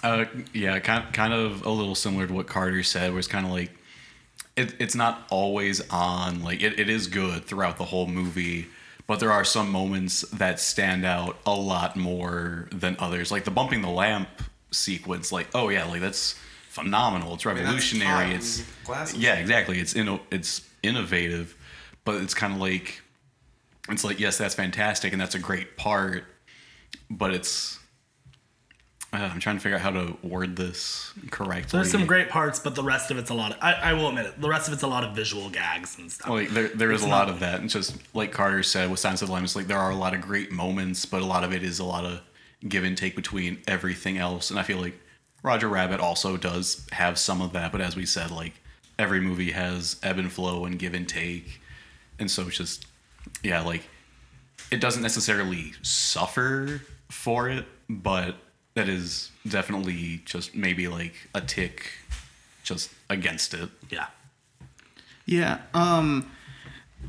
uh, yeah, kind kind of a little similar to what Carter said, where it's kind of like, it, it's not always on. Like it, it is good throughout the whole movie, but there are some moments that stand out a lot more than others. Like the bumping the lamp sequence. Like oh yeah, like that's phenomenal. It's mean, that's revolutionary. it's and glasses. yeah, exactly. It's inno- it's innovative, but it's kind of like it's like yes, that's fantastic and that's a great part, but it's uh, I'm trying to figure out how to word this correctly. There's some great parts, but the rest of it's a lot. Of, I, I will admit it. The rest of it's a lot of visual gags and stuff. Like there, there is It's a lot of that. And just like Carter said with Silence of the Lambs, like there are a lot of great moments, but a lot of it is a lot of give and take between everything else. And I feel like Roger Rabbit also does have some of that, but as we said, like every movie has ebb and flow and give and take. And so it's just yeah, like it doesn't necessarily suffer for it, but that is definitely just maybe like a tick just against it. Yeah. Yeah. Um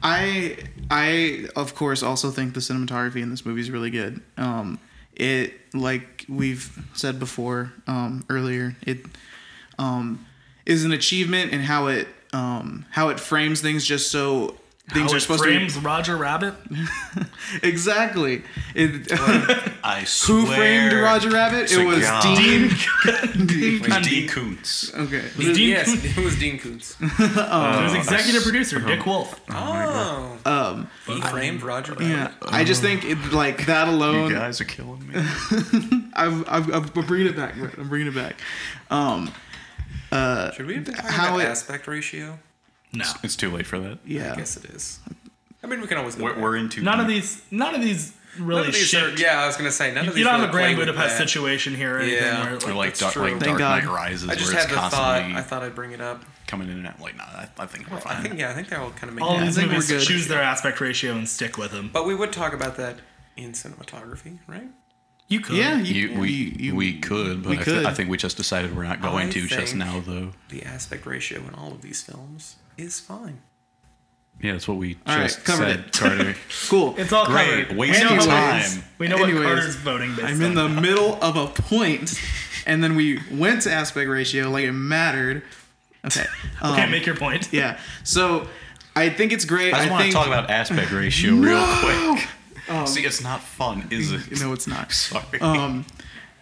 I I of course also think the cinematography in this movie is really good. Um it like we've said before um earlier, it um is an achievement in how it um how it frames things just so things How are it supposed frames Roger Rabbit. exactly. It I swear. who framed Roger Rabbit? It was God. Dean. It was Dean Koontz. Okay. Dean yes, Koontz. it was Dean Koontz. It was executive producer Dick Wolf. Oh, um, he framed Roger Rabbit. Yeah, I just think it, like that You alone. guys are killing me. I'm, I'm, I'm bringing it back. I'm bringing it back. Um, Should we have been talking How about it- aspect ratio? No. It's too late for that. yeah. I guess it is. I mean, we can always go We're, back. we're into None of these. None of these really None of these are, shift. yeah, I was gonna say none of these. you don't have really a Grand play with Budapest that. situation here or anything. Yeah. Where, Or like, like Dark, true. like Thank Dark Knight Rises, I just where had it's the thought. I thought I'd bring it up. coming in and out. Like, nah, I, I think we're I fine. think yeah, I think they're all kind of make all these we're movies good. choose their aspect ratio and stick with them. But we would talk about that in cinematography, right? You could. Yeah, you, You, we you- you- we could, but we I, could. I think we just decided we're not going I to just now, though. The aspect ratio in all of these films is fine. Yeah, that's what we All right, just covered said, it. Carter. cool. It's all Great, covered. waste we know of how- time. We know Anyways, what Carter's voting based I'm in the on. middle of a point, and then we went to aspect ratio like it mattered. Okay. Um, Okay, make your point. yeah. So I think it's great. I just I want think to talk about aspect ratio real quick. See, it's not fun, is it? No, it's not. Sorry. Um,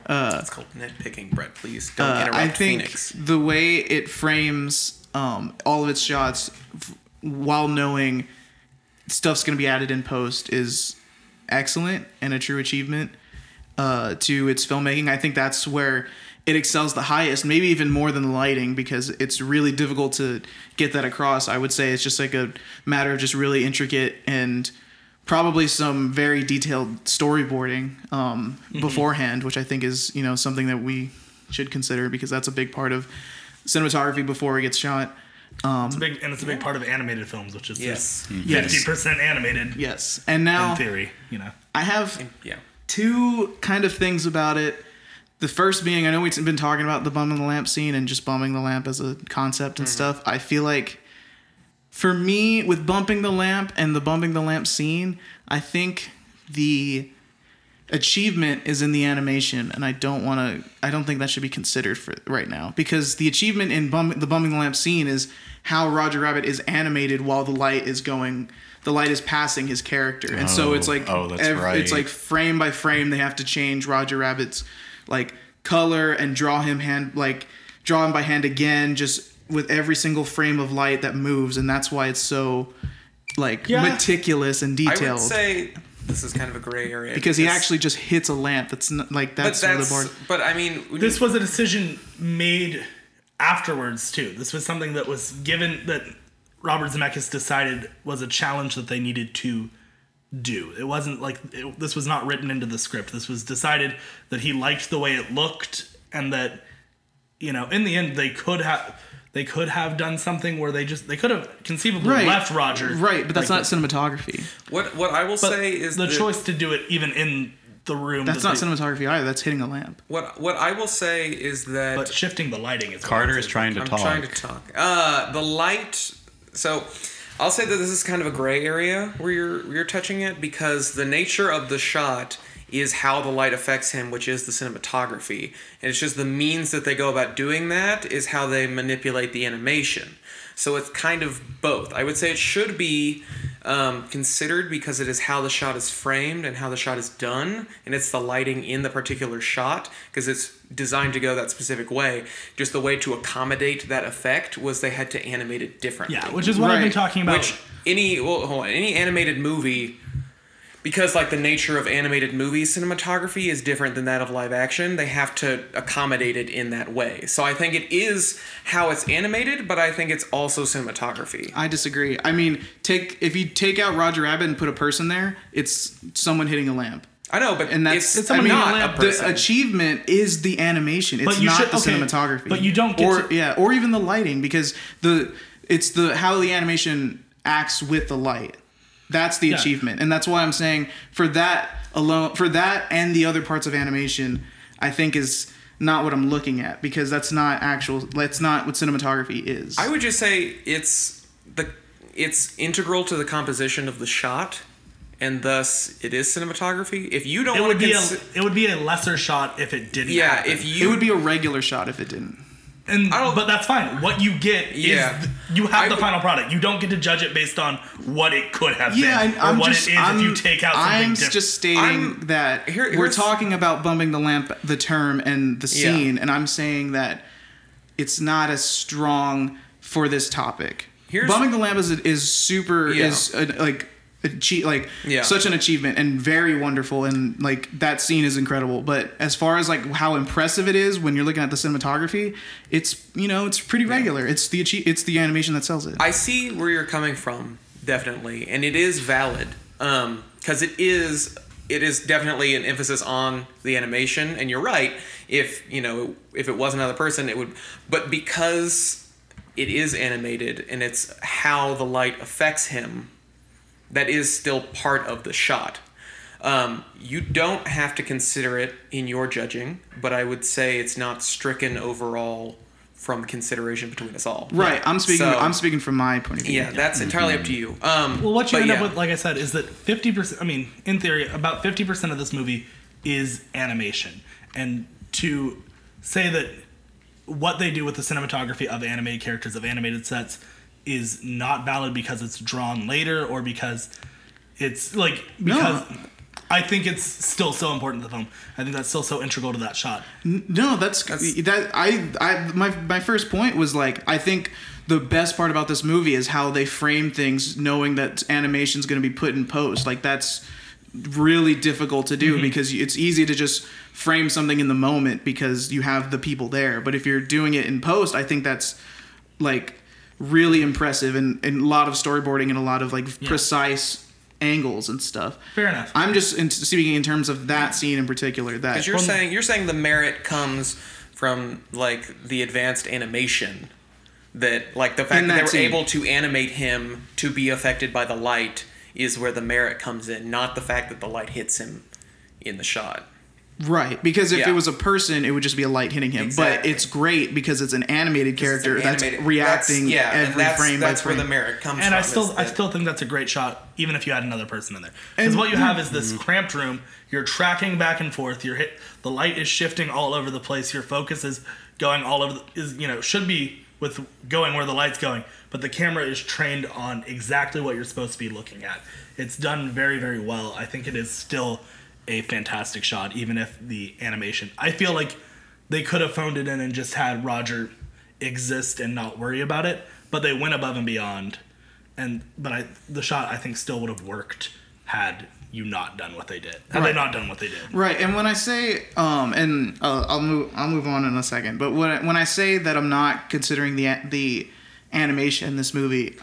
It's called nitpicking, Brett. Please don't uh, interrupt I think Phoenix. the way it frames um, all of its shots f- while knowing stuff's going to be added in post is excellent and a true achievement uh, to its filmmaking. I think that's where it excels the highest, maybe even more than the lighting, because it's really difficult to get that across. I would say it's just like a matter of just really intricate and probably some very detailed storyboarding um, beforehand, which I think is you know something that we should consider because that's a big part of cinematography before it gets shot. Um, it's a big, and it's a big part of animated films, which is Yes. fifty percent animated Yes, and now in theory. You know, I have Yeah. two kind of things about it. The first being, I know we've been talking about the bumping the lamp scene and just bumping the lamp as a concept and mm-hmm. stuff. I feel like for me, with bumping the lamp and the bumping the lamp scene, I think the achievement is in the animation, and I don't want to. I don't think that should be considered for right now because the achievement in bum, the bumping the lamp scene is how Roger Rabbit is animated while the light is going. The light is passing his character, and so it's Oh, like oh, that's It's right. like frame by frame they have to change Roger Rabbit's like color and draw him hand like draw him by hand again just with every single frame of light that moves and that's why it's so like Yeah. meticulous and I detailed would say this is kind of a gray area because he actually just hits a lamp that's not, like But that's, that's. the board But I mean, this you- was a decision made afterwards too. This was something that was given that Robert Zemeckis decided was a challenge that they needed to do. It wasn't like it, this was not written into the script. This was decided that he liked the way it looked and that you know, in the end they could have they could have done something where they just they could have conceivably right left Roger right but that's like not cinematography what what I will But say is the choice to do it even in the room. that's not they- cinematography either that's hitting a lamp What what I will say is that But shifting the lighting is Carter is trying to I'm talk. trying to talk. Uh, the light. So, I'll say that this is kind of a gray area where you're where you're touching it because the nature of the shot is how the light affects him, which is the cinematography, and it's just the means that they go about doing that is how they manipulate the animation. So it's kind of both. I would say it should be um, considered because it is how the shot is framed and how the shot is done, and it's the lighting in the particular shot because it's designed to go that specific way. Just the way to accommodate that effect was they had to animate it differently. Yeah, which is what I've been talking about. which any well, hold on, any animated movie because like the nature of animated movie cinematography is different than that of live action they have to accommodate it in that way so i think it is how it's animated but i think it's also cinematography I disagree. I mean, take if you take out Roger Rabbit and put a person there, it's someone hitting a lamp. i know but And that's it's, It's I mean, not a lamp. the achievement is the animation. It's not should- the okay, cinematography. but you don't get or to- yeah, or even the lighting because the it's the how the animation acts with the light. That's the Yeah. achievement, and that's why I'm saying for that alone, for that and the other parts of animation, I think is not what I'm looking at because that's not actual. That's not what cinematography is. I would just say it's the it's integral to the composition of the shot, and thus it is cinematography. If you don't It want would to be a it would be a lesser shot if it didn't. yeah, happen. if you it would be a regular shot if it didn't. And I don't- but that's fine. What you get Yeah. is th- you have I the final product. You don't get to judge it based on what it could have Yeah, been or I'm what just. it is I'm, if you take out something I'm different. just stating I'm- that here- we're talking about bumping the lamp, the term, and the Yeah. scene, and I'm saying that it's not as strong for this topic. Here's- bumping the lamp is is super Yeah. is a, like. Achieve, like Yeah. such an achievement and very wonderful and like that scene is incredible but as far as like how impressive it is when you're looking at the cinematography it's you know it's pretty regular it's the achie- it's the animation that sells it I see where you're coming from, definitely, and it is valid, um, because it is it is definitely an emphasis on the animation. And you're right. If you know, if it was another person, it would. But because it is animated and it's how the light affects him, that is still part of the shot. Um, you don't have to consider it in your judging, but I would say it's not stricken overall from consideration between us all. right i'm speaking So- i'm speaking from my point of view yeah, that's entirely up to you. Um, Well, what you end yeah. up with, like I said, is that 50%, I mean, in theory, about 50% of this movie is animation. And to say that what they do with the cinematography of animated characters, of animated sets, is not valid because it's drawn later or because it's like, because I think it's still so important to the film. I think that's still so integral to that shot. No, that's, That's- that. I, I, my, my first point was like, I think the best part about this movie is how they frame things, knowing that animation's going to be put in post. Like that's really difficult to do mm-hmm. because it's easy to just frame something in the moment because you have the people there. But if you're doing it in post, I think that's like really impressive and, and a lot of storyboarding and a lot of like precise angles and stuff. Fair enough. I'm just in, speaking in terms of that scene in particular. That Because you're saying you're saying the merit comes from like the advanced animation that like the fact In that, they that were scene. able to animate him to be affected by the light is where the merit comes in, not the fact that the light hits him in the shot. Right, because if Yeah. it was a person, it would just be a light hitting him. But it's great because it's an animated It's an character that's reacting that's- yeah, every that's, frame that's by frame. where the merit comes and from. I still I still think that's a great shot, even if you had another person in there. Because what you have is this mm-hmm. cramped room. You're tracking back and forth. You're hit. The light is shifting all over the place. Your focus is going all over. The, is you know should be with going where the light's going, but the camera is trained on exactly what you're supposed to be looking at. It's done very very well. I think it is still a fantastic shot, even if the animation. I feel like they could have phoned it in and just had Roger exist and not worry about it, but they went above and beyond. And but I the shot I think still would have worked had you not done what they did. Had they not done what they did. Right, and when I say, um, and uh, I'll move, I'll move on in a second. But when I, when I say that I'm not considering the the animation in this movie,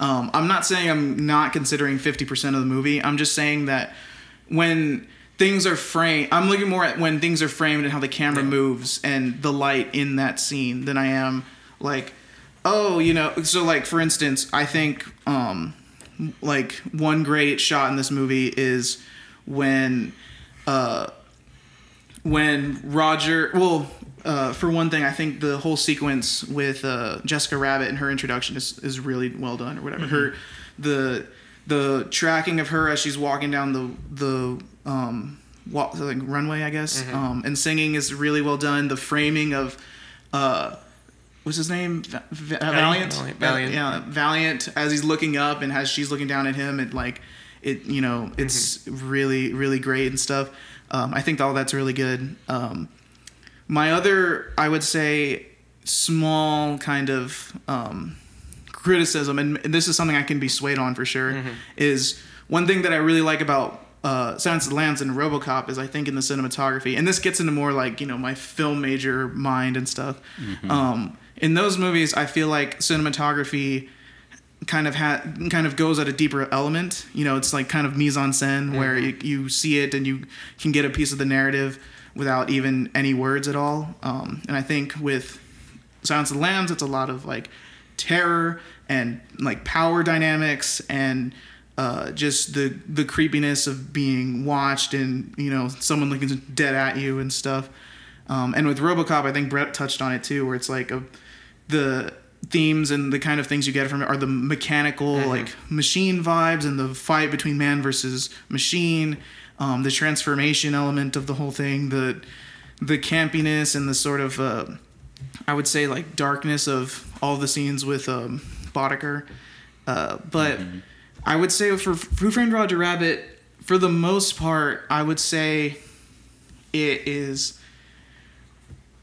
um, I'm not saying I'm not considering 50% of the movie. I'm just saying that when things are framed, I'm looking more at when things are framed and how the camera moves and the light in that scene than I am like, oh, you know. So like for instance, I think um, like one great shot in this movie is when uh when Roger well uh, for one thing I think the whole sequence with uh, Jessica Rabbit and her introduction is, is really well done or whatever her the the tracking of her as she's walking down the the um walk, like runway I guess. Um and singing is really well done. The framing of uh what's his name? Va- Va- Valiant? Valiant, Valiant. yeah Valiant as he's looking up and as she's looking down at him and like it you know it's really really great and stuff. Um, I think all that's really good. Um, my other I would say small kind of um, criticism and this is something I can be swayed on for sure is one thing that I really like about uh, Silence of the Lambs and RoboCop is I think in the cinematography, and this gets into more like you know my film major mind and stuff. Um, in those movies, I feel like cinematography kind of ha- kind of goes at a deeper element. You know, it's like kind of mise en scène where you, you see it and you can get a piece of the narrative without even any words at all. Um, and I think with Silence of the Lambs, it's a lot of like terror and like power dynamics and uh, just the the creepiness of being watched and you know someone looking dead at you and stuff. Um, and with RoboCop, I think Brett touched on it too, where it's like a, the themes and the kind of things you get from it are the mechanical like machine vibes and the fight between man versus machine, um, the transformation element of the whole thing, the the campiness and the sort of uh, I would say like darkness of all the scenes with um, Boddicker. Uh, but I would say for Who Framed Roger Rabbit, for the most part, I would say it is.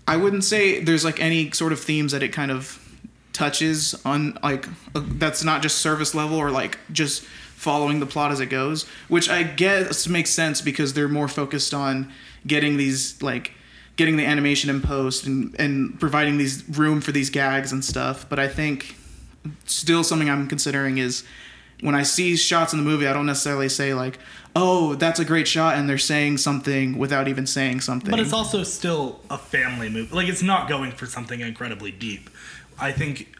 I wouldn't say there's like any sort of themes that it kind of touches on, like uh, that's not just service level or like just following the plot as it goes, which I guess makes sense because they're more focused on getting these like getting the animation in post and and providing these room for these gags and stuff. But I think still something I'm considering is when I see shots in the movie, I don't necessarily say like, "Oh, that's a great shot," and they're saying something without even saying something. But it's also still a family movie. Like it's not going for something incredibly deep. I think,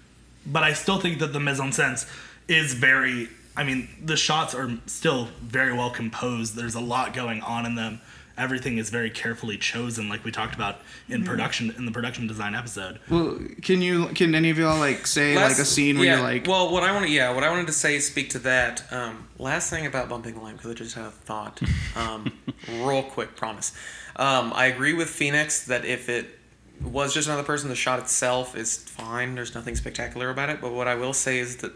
but I still think that the mise en scène is very. I mean, the shots are still very well composed. There's a lot going on in them. Everything is very carefully chosen, like we talked about in production in the production design episode. well, can you can any of y'all like say Last- like a scene where yeah, you're like, well, what I want to, yeah, what I wanted to say, is speak to that. Um, last thing about bumping the line because I just had a thought. Um, real quick, promise. Um, I agree with Phoenix that if it was just another person, the shot itself is fine. There's nothing spectacular about it. But what I will say is that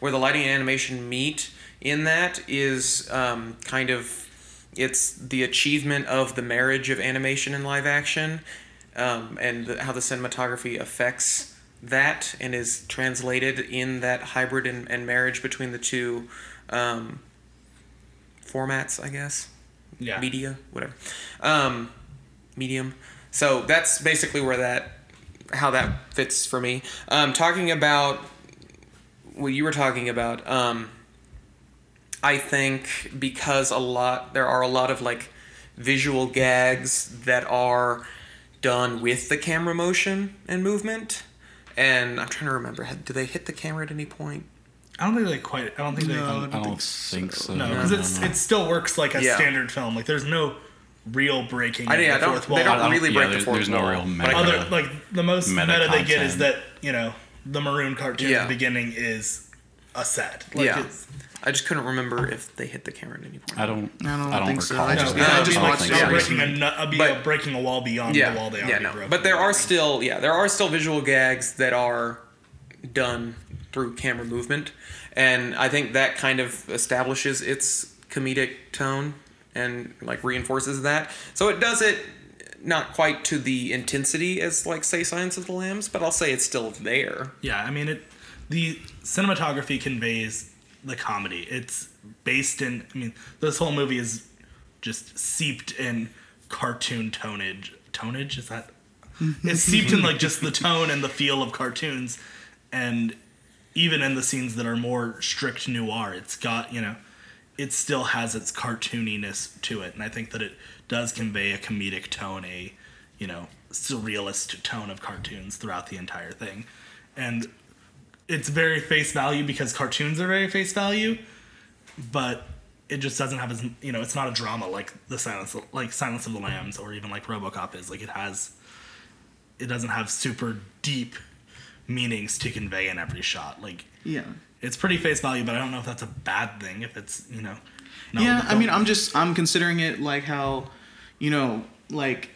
where the lighting and animation meet in that is um, kind of it's the achievement of the marriage of animation and live action um, and the, how the cinematography affects that and is translated in that hybrid and, and marriage between the two um, formats, I guess. Yeah. Media, whatever. Um, medium. So that's basically where that, how that fits for me. Um, talking about what you were talking about, um, I think because a lot, there are a lot of like visual gags that are done with the camera motion and movement. And I'm trying to remember, do they hit the camera at any point? I don't think they quite. I don't think No, they. I I don't don't think think so. No, No, because no, it's no. it still works like a Yeah. standard film. Like there's no real breaking. I, of yeah, the don't, fourth they don't I don't- really yeah, break the fourth there's no wall. real but I meta- could've- other like the most meta meta, they get is that you know the maroon cartoon at Yeah. the beginning is a set. Like yeah, I just couldn't remember if they hit the camera at any point. I don't. I don't I don't think so. recall. I no, just- I just be like watched it breaking a, recently. Uh, a, But- breaking a wall beyond yeah, the wall they yeah, already no. broke. But there are still, yeah, there are still visual gags that are done through camera movement, and I think that kind of establishes its comedic tone and like reinforces that. So it does it not quite to the intensity as like say Silence of the Lambs, but I'll say it's still there. Yeah, I mean it. The cinematography conveys the comedy. It's based in. I mean, this whole movie is just seeped in cartoon tonage. Tonage is that? It's seeped in like just the tone and the feel of cartoons, and even in the scenes that are more strict noir, it's got you know, it still has its cartooniness to it, and I think that it does convey a comedic tone, a you know, surrealist tone of cartoons throughout the entire thing, and it's very face value because cartoons are very face value, but it just doesn't have as you know it's not a drama like the silence like Silence of the Lambs or even like RoboCop is. Like it has it doesn't have super deep meanings to convey in every shot. Like yeah. it's pretty face value but I don't know if that's a bad thing if it's you know not yeah i mean i'm just i'm considering it like how you know like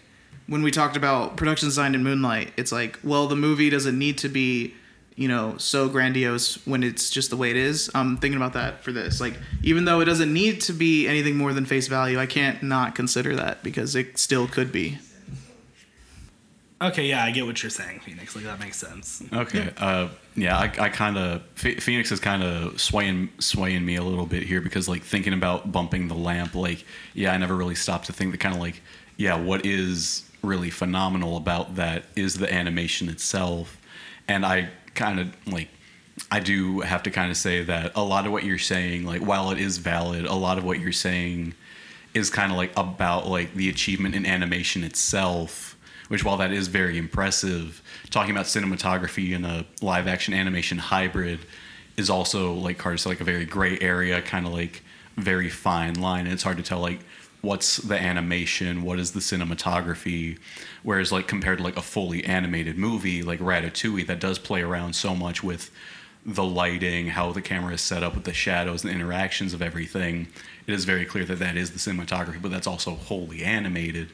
when we talked about production design in moonlight it's like well the movie doesn't need to be you know so grandiose when it's just the way it is i'm thinking about that for this like even though it doesn't need to be anything more than face value i can't not consider that because it still could be Okay, yeah, I get what you're saying, Phoenix. Like that makes sense. Okay. Uh, yeah, I, I kind of Phoenix is kind of swaying swaying me a little bit here because like thinking about bumping the lamp, like yeah, I never really stopped to think that kind of like yeah, what is really phenomenal about that is the animation itself, and I kind of like I do have to kind of say that a lot of what you're saying, like while it is valid, a lot of what you're saying is kind of like about like the achievement in animation itself which while that is very impressive, talking about cinematography in a live action animation hybrid is also like hard to like a very gray area, kind of like very fine line. And it's hard to tell like what's the animation, what is the cinematography. Whereas like compared to like a fully animated movie like Ratatouille that does play around so much with the lighting, how the camera is set up with the shadows and the interactions of everything, it is very clear that that is the cinematography, but that's also wholly animated.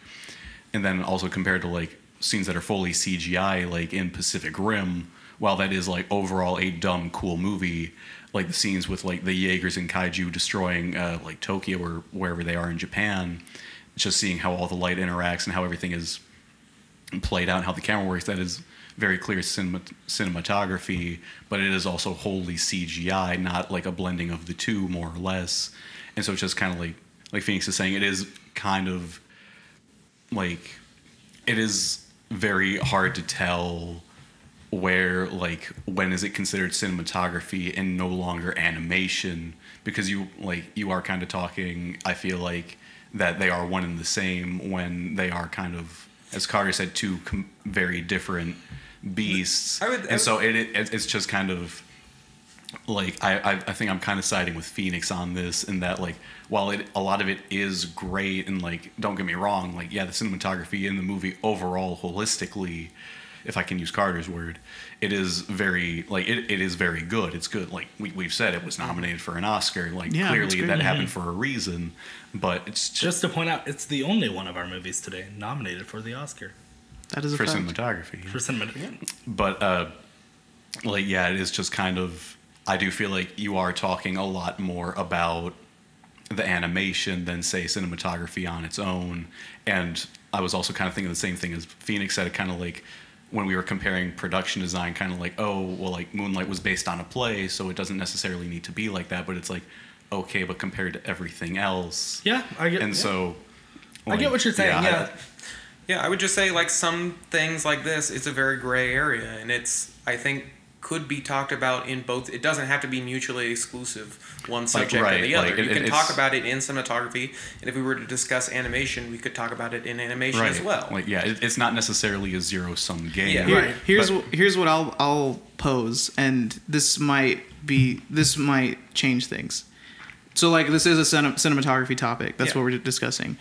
And then also compared to like scenes that are fully CGI, like in Pacific Rim, while that is like overall a dumb cool movie, like the scenes with like the Jaegers and kaiju destroying uh, like Tokyo or wherever they are in Japan, just seeing how all the light interacts and how everything is played out and how the camera works, that is very clear cinema, cinematography, but it is also wholly CGI, not like a blending of the two, more or less. And so it's just kind of like like Phoenix is saying, it is kind of like it is very hard to tell where like when is it considered cinematography and no longer animation because you like you are kind of talking i feel like that they are one and the same when they are kind of as carter said two com- very different beasts. I would- I and so it, it it's just kind of like I, I, I think I'm kind of siding with Phoenix on this in that like while it a lot of it is great and like don't get me wrong like yeah the cinematography in the movie overall holistically if I can use Carter's word it is very like it, it is very good. It's good. Like we, we've said it was nominated for an Oscar. Like Yeah, clearly it's good. that happened for a reason but it's just Just to point out, it's the only one of our movies today nominated for the Oscar. That is a for fact. cinematography for cinematography. but uh like yeah it is just kind of i do feel like you are talking a lot more about the animation than say cinematography on its own. And i was also kind of thinking the same thing as phoenix said kind of like when we were comparing production design kind of like oh well like moonlight was based on a play so it doesn't necessarily need to be like that but it's like okay but compared to everything else Yeah, I get. and yeah. so I get what you're saying. I- Yeah, Yeah, I would just say like some things like this, it's a very gray area, and it's I think could be talked about in both. It doesn't have to be mutually exclusive, one subject or right, the other. like, it- you can it's- talk about it in cinematography, and if we were to discuss animation, we could talk about it in animation right as well. like yeah it, it's not necessarily a zero sum game Yeah. Here- Right. Here's But- wh- here's what I'll I'll pose, and this might be this might change things. So like this is a cine- cinematography topic. That's Yeah. what we're discussing.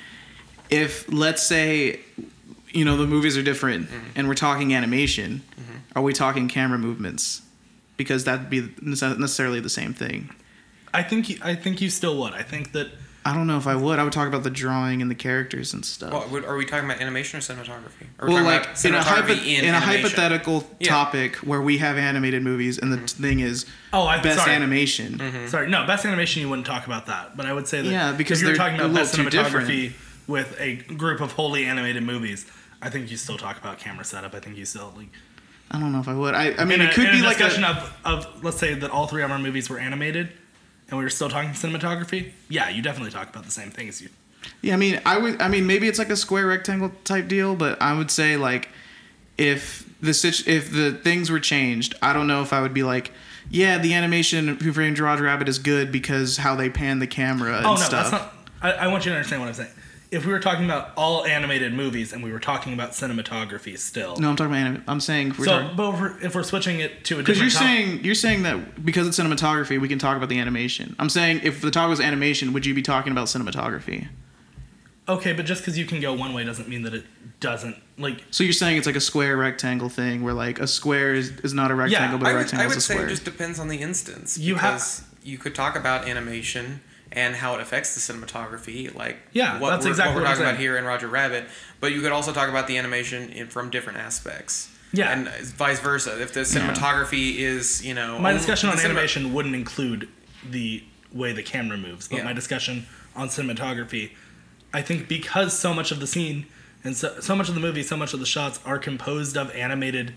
If let's say, you know, the movies are different, Mm-hmm. and we're talking animation, are we talking camera movements? Because that'd be nece- necessarily the same thing. I think you, I think you still would. I think that I don't know if I would. I would talk about the drawing and the characters and stuff. Well, are we talking about animation or cinematography? Are we well, like about in a, hypo- in, in a hypothetical Yeah. topic where we have animated movies, and the thing is Oh, I'm best sorry. animation. Mm-hmm. Sorry, no, best animation you wouldn't talk about that. But I would say that Yeah, because if you're they're talking about best cinematography with a group of wholly animated movies, I think you still talk about camera setup. I think you still like I don't know if I would. I, I mean, it could be a like discussion a. of, of let's say that all three of our movies were animated, and we were still talking cinematography. Yeah, you definitely talk about the same things. You Yeah, I mean, I would. I mean, maybe it's like a square rectangle type deal, but I would say like, if the if the things were changed, I don't know if I would be like, yeah, the animation Who Framed Roger Rabbit is good because how they pan the camera and oh no, stuff. that's not. I, I want you to understand what I'm saying. If we were talking about all animated movies and we were talking about cinematography still, no, I'm talking about. Anim- I'm saying if we're so talking. but if we're, if we're switching it to a Because different you're top- saying you're saying that because it's cinematography, we can talk about the animation. I'm saying if the topic was animation, would you be talking about cinematography? Okay, but just because you can go one way doesn't mean that it doesn't. Like, So you're saying it's like a square rectangle thing, where like a square is, is not a rectangle, but a I would, rectangle I is would a say square. it just depends on the instance. You have- because you could talk about animation and how it affects the cinematography, like Yeah, what that's we're, exactly what we're what talking about here in Roger Rabbit. But you could also talk about the animation in, from different aspects. Yeah. and vice versa. If the cinematography is, you know, my discussion on the cinema- animation wouldn't include the way the camera moves, but Yeah. my discussion on cinematography, I think because so much of the scene and so so much of the movie, so much of the shots are composed of animated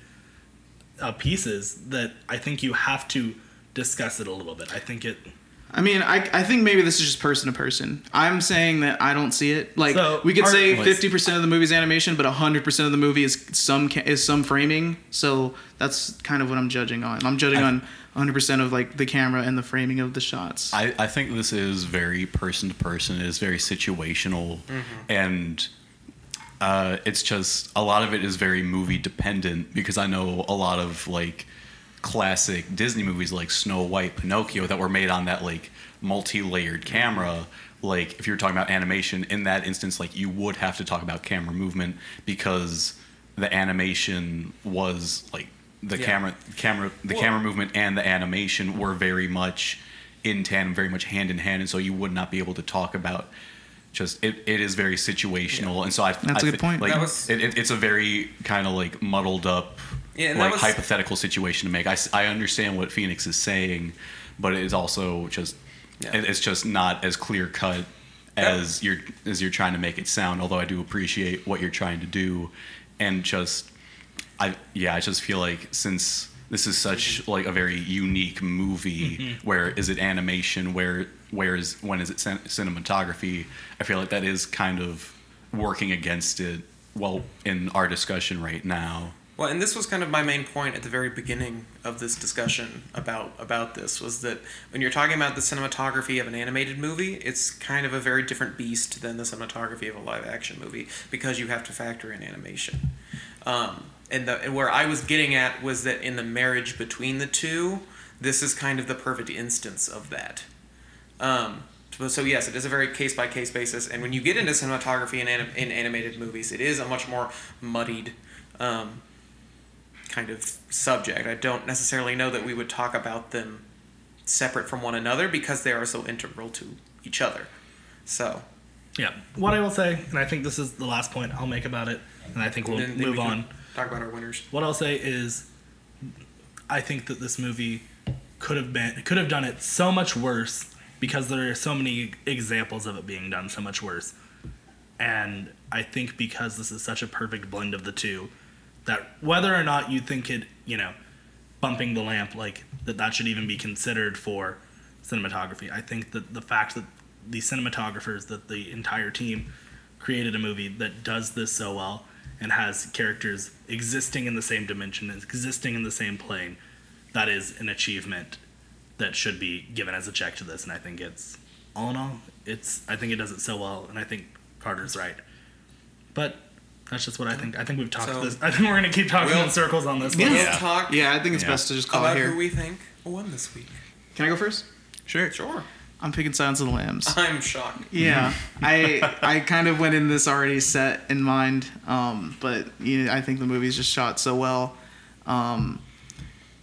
uh, pieces that I think you have to discuss it a little bit. I think it. I mean, I, I think maybe this is just person to person. I'm saying that I don't see it. Like So, we could are- say Like- 50% of the movie's animation, but 100% of the movie is some ca- is some framing. So that's kind of what I'm judging on. I'm judging I- on 100% of like the camera and the framing of the shots. I, I think this is very person to person. It is very situational, and uh, it's just a lot of it is very movie dependent because I know a lot of like classic Disney movies like Snow White, Pinocchio that were made on that like multi-layered camera. Like if you're talking about animation, in that instance, like you would have to talk about camera movement because the animation was like the Yeah. camera camera the Well- camera movement and the animation were very much in tandem very much hand in hand and so you would not be able to talk about just it, it is very situational and so i That's I a good point. like That was- it, it, it's a very kind of like muddled up Yeah, like was- hypothetical situation to make I, I understand what phoenix is saying but it is also just Yeah. it's just not as clear cut as you're as you're trying to make it sound although i do appreciate what you're trying to do and just I yeah, I just feel like since this is such like a very unique movie, where is it animation? Where where is when is it cin- cinematography? I feel like that is kind of working against it. Well, in our discussion right now, Well, and this was kind of my main point at the very beginning of this discussion about about this was that when you're talking about the cinematography of an animated movie, it's kind of a very different beast than the cinematography of a live action movie because you have to factor in animation. Um, and the and where I was getting at was that in the marriage between the two, this is kind of the perfect instance of that. Um, so, yes, it is a very case by case basis, and when you get into cinematography in, anim- in animated movies, it is a much more muddied um, kind of subject. I don't necessarily know that we would talk about them separate from one another because they are so integral to each other. So Yeah. What I will say, and I think this is the last point I'll make about it, and I think we'll then- then move we on. Talk about our winners. What I'll say is, I think that this movie could have been could have done it so much worse because there are so many examples of it being done so much worse. And I think because this is such a perfect blend of the two, that whether or not you think it, you know, bumping the lamp like that that should even be considered for cinematography. I think that the fact that the cinematographers that the entire team created a movie that does this so well and has characters existing in the same dimension, existing in the same plane, that is an achievement that should be given as a check to this. And I think it's all in all, it's I think it does it so well, and I think Carter's right. But that's just what I think. I think we've talked So- this. I think we're gonna keep talking We'll- in circles on this. Yeah. We'll Yeah. talk yeah, I think it's Yeah. best to just call about it here. who we think won this week. Can I go first? sure. Sure. I'm picking Silence of the Lambs. I'm shocked. Yeah, I I kind of went in this already set in mind, um, but you know, I think the movie's just shot so well, um,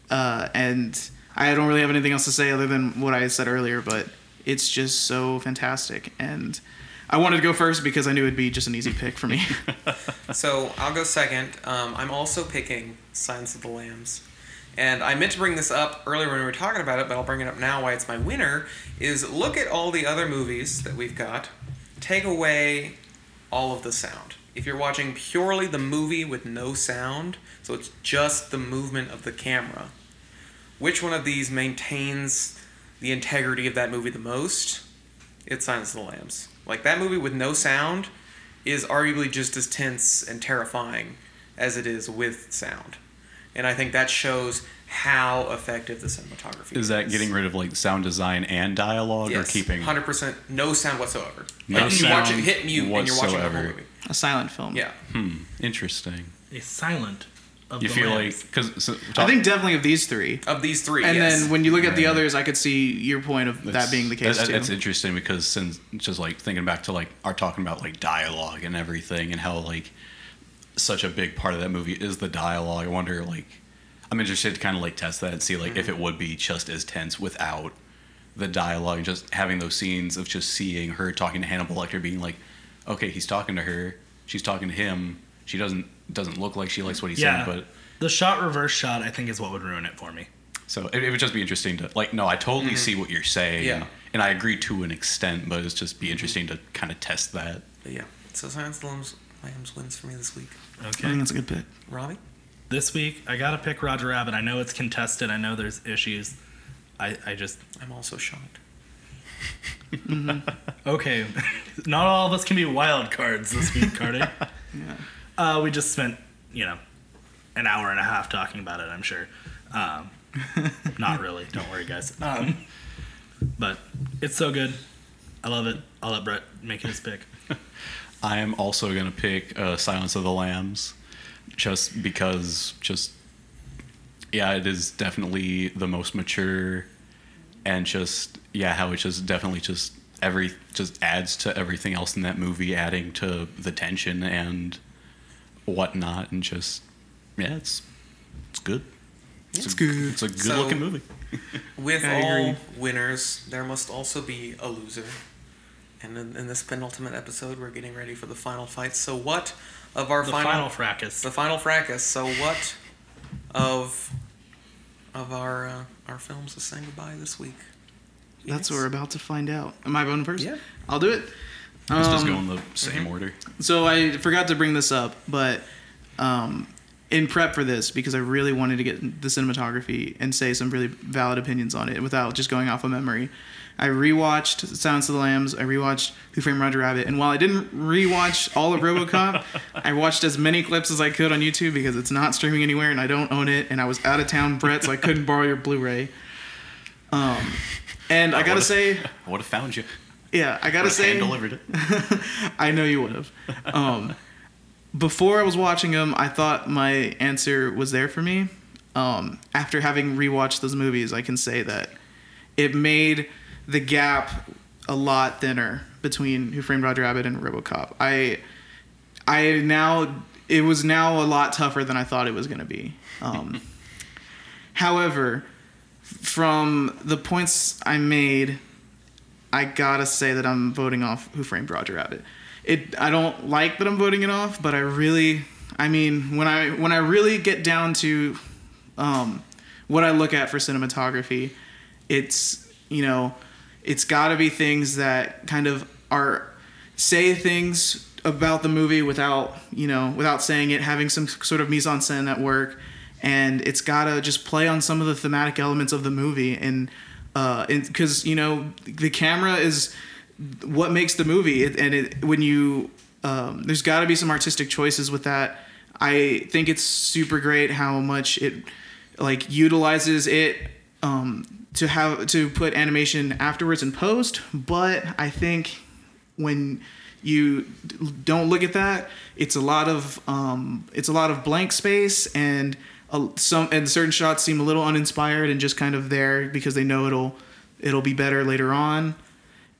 uh, and I don't really have anything else to say other than what I said earlier. But it's just so fantastic, and I wanted to go first because I knew it'd be just an easy pick for me. So I'll go second. Um, I'm also picking Silence of the Lambs. And I meant to bring this up earlier when we were talking about it, but I'll bring it up now why it's my winner. Is look at all the other movies that we've got, take away all of the sound. If you're watching purely the movie with no sound, so it's just the movement of the camera, which one of these maintains the integrity of that movie the most? It's Silence of the Lambs. Like that movie with no sound is arguably just as tense and terrifying as it is with sound. And I think that shows how effective the cinematography Is that getting rid of like sound design and dialogue, or keeping? hundred percent no sound whatsoever. No and you watch it hit mute and you're watching the whole movie. a silent film. Yeah. Hmm. Interesting. a silent of You the feel lambs. like because so, I think definitely of these three. Of these three, And yes. then when you look at the others, I could see your point of that being the case that- too. That's interesting because since just like thinking back to like our talking about like dialogue and everything and how like such a big part of that movie is the dialogue. I wonder like I'm interested to kind of like test that and see like if Mm-hmm. it would be just as tense without the dialogue and just having those scenes of just seeing her talking to Hannibal Lecter being like, okay, he's talking to her, she's talking to him. She doesn't doesn't look like she likes what he's yeah, saying, but the shot reverse shot I think is what would ruin it for me. So it, it would just be interesting to like. No, I totally mm-hmm. see what you're saying, Yeah. and I agree to an extent, but it's just be mm-hmm. interesting to kind of test that. But yeah. So Silence of Lambs Lambs wins for me this week. Okay, I Okay. think that's a good pick. Robbie? This week, I gotta pick Roger Rabbit. I know it's contested. I know there's issues. I, I just I'm also shocked. okay. Not all of us can be wild cards this week, Carter. Yeah. Uh, we just spent you know an hour and a half talking about it. I'm sure. Um, not really. Don't worry, guys. Um, but it's so good. I love it. I'll let Brett make his pick. I am also gonna pick uh, Silence of the Lambs, just because, just yeah, it is definitely the most mature, and just yeah, how it just definitely just every just adds to everything else in that movie, adding to the tension and whatnot, and just yeah, it's it's good. It's a, good. It's a good So- looking movie. With I all agree. winners, there must also be a loser. And in, in this penultimate episode, we're getting ready for the final fight. So, what of our The final, final fracas. the final fracas? So, what of of our uh, our films is saying goodbye this week? That's Yes. what we're about to find out. Am I voting first? Yeah. I'll do it. Let's just go Um, in the same order. So I forgot to bring this up, but um, in prep for this, because I really wanted to get the cinematography and say some really valid opinions on it without just going off of memory, I rewatched Silence of the Lambs. I rewatched Who Framed Roger Rabbit, and while I didn't rewatch all of RoboCop, I watched as many clips as I could on YouTube because it's not streaming anywhere and I don't own it, and I was out of town, Brett, so I couldn't borrow your Blu-ray. Um, and I gotta say, I would have found you. Yeah, I gotta say, delivered it. I know you would have. Um, before I was watching them, I thought my answer was there for me. Um, after having rewatched those movies, I can say that it made the gap a lot thinner between Who Framed Roger Rabbit and RoboCop. I, I now it was now a lot tougher than I thought it was going to be. Um, however, from the points I made, I gotta say that I'm voting off Who Framed Roger Rabbit. It I don't like that I'm voting it off, but I really I mean when I when I really get down to um, what I look at for cinematography, it's you know it's got to be things that kind of are say things about the movie without you know without saying it, having some sort of mise en scène at work, and it's got to just play on some of the thematic elements of the movie and because you know the camera is what makes the movie. It, and it when you um, there's got to be some artistic choices with that. I think it's super great how much it like utilizes it um, to have to put animation afterwards in post. But i think when you don't look at that it's a lot of um, it's a lot of blank space and a, some and certain shots seem a little uninspired and just kind of there because they know it'll it'll be better later on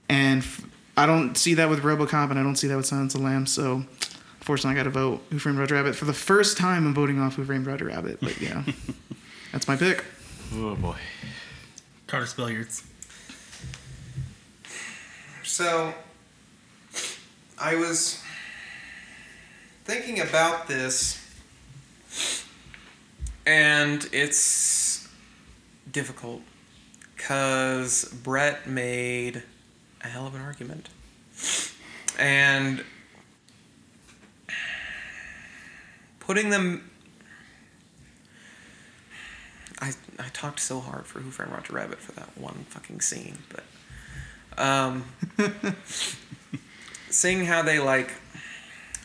and f- I don't see that with RoboCop and I don't see that with Silence of the Lambs so unfortunately I got to vote Who Framed Roger Rabbit for the first time I'm voting off Who Framed Roger Rabbit but yeah that's my pick Oh boy. Carter Spilliards. So, I was thinking about this, and it's difficult because Brett made a hell of an argument. And putting them. I, I talked so hard for Who Framed Roger Rabbit for that one fucking scene, but um, seeing how they like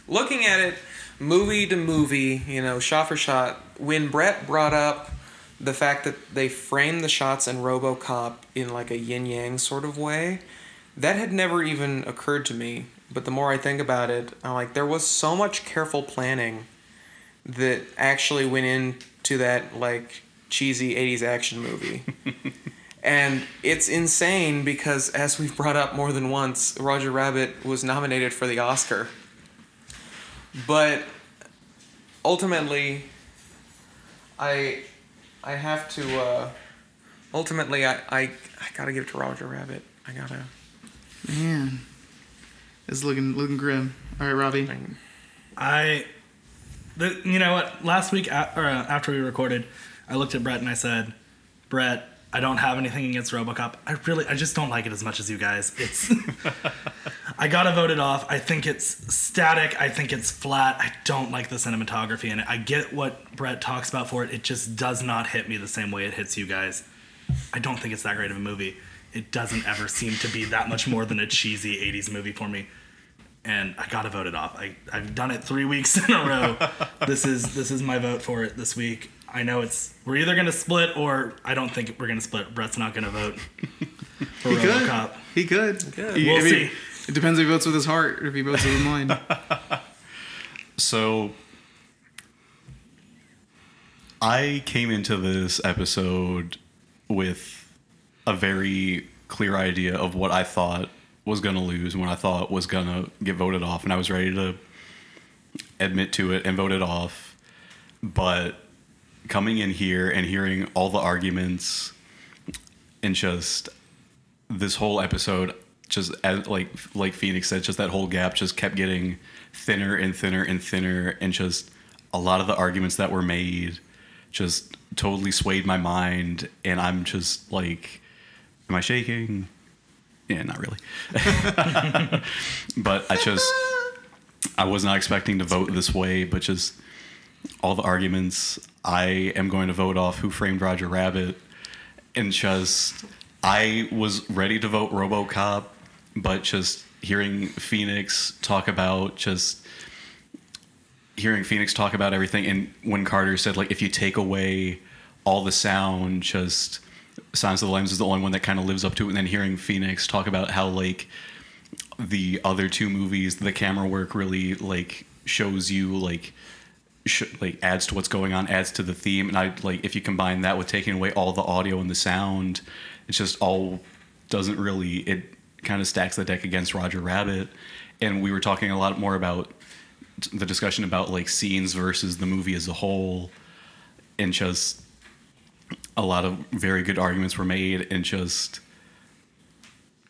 looking at it movie to movie, you know, shot for shot. When Brett brought up the fact that they framed the shots in RoboCop in like a yin yang sort of way, that had never even occurred to me. But the more I think about it, I'm like there was so much careful planning that actually went into that like cheesy 80s action movie. And it's insane because, as we've brought up more than once, Roger Rabbit was nominated for the Oscar. But ultimately, I I have to. Uh, ultimately, I, I I gotta give it to Roger Rabbit. I gotta. man it's looking looking grim all right Robbie I, the, you know what? Last week, a- or uh, after we recorded, I looked at Brett and I said, "Brett, I don't have anything against RoboCop. I really, I just don't like it as much as you guys. It's, I gotta vote it off. I think it's static. I think it's flat. I don't like the cinematography in it. I get what Brett talks about for it. It just does not hit me the same way it hits you guys. I don't think it's that great of a movie. It doesn't ever seem to be that much more than a cheesy 80s movie for me. And I gotta vote it off. I, I've done it three weeks in a row. this is this is my vote for it this week. I know it's we're either gonna split or I don't think we're gonna split. Brett's not gonna vote for He could. RoboCop. He could. He- We'll I mean, see. It depends if he votes with his heart or if he votes with his mind. So I came into this episode with a very clear idea of what I thought was going to lose and what I thought was going to get voted off and I was ready to admit to it and vote it off. But coming in here and hearing all the arguments and just this whole episode just as like like Phoenix said, just that whole gap just kept getting thinner and thinner and thinner, and just a lot of the arguments that were made just totally swayed my mind, and I'm just like, am I shaking? Yeah, not really. but I just I was not expecting to vote this way, but just all the arguments. I am going to vote off Who Framed Roger Rabbit, and just I was ready to vote RoboCop, but just hearing Phoenix talk about just hearing Phoenix talk about everything, and when Carter said like if you take away all the sound, just Silence of the Lambs is the only one that kind of lives up to it, and then hearing Phoenix talk about how like the other two movies, the camera work really like shows you like like adds to what's going on, adds to the theme, and I like if you combine that with taking away all the audio and the sound, it's just all doesn't really it kind of stacks the deck against Roger Rabbit, and we were talking a lot more about the discussion about like scenes versus the movie as a whole, and just a lot of very good arguments were made, and just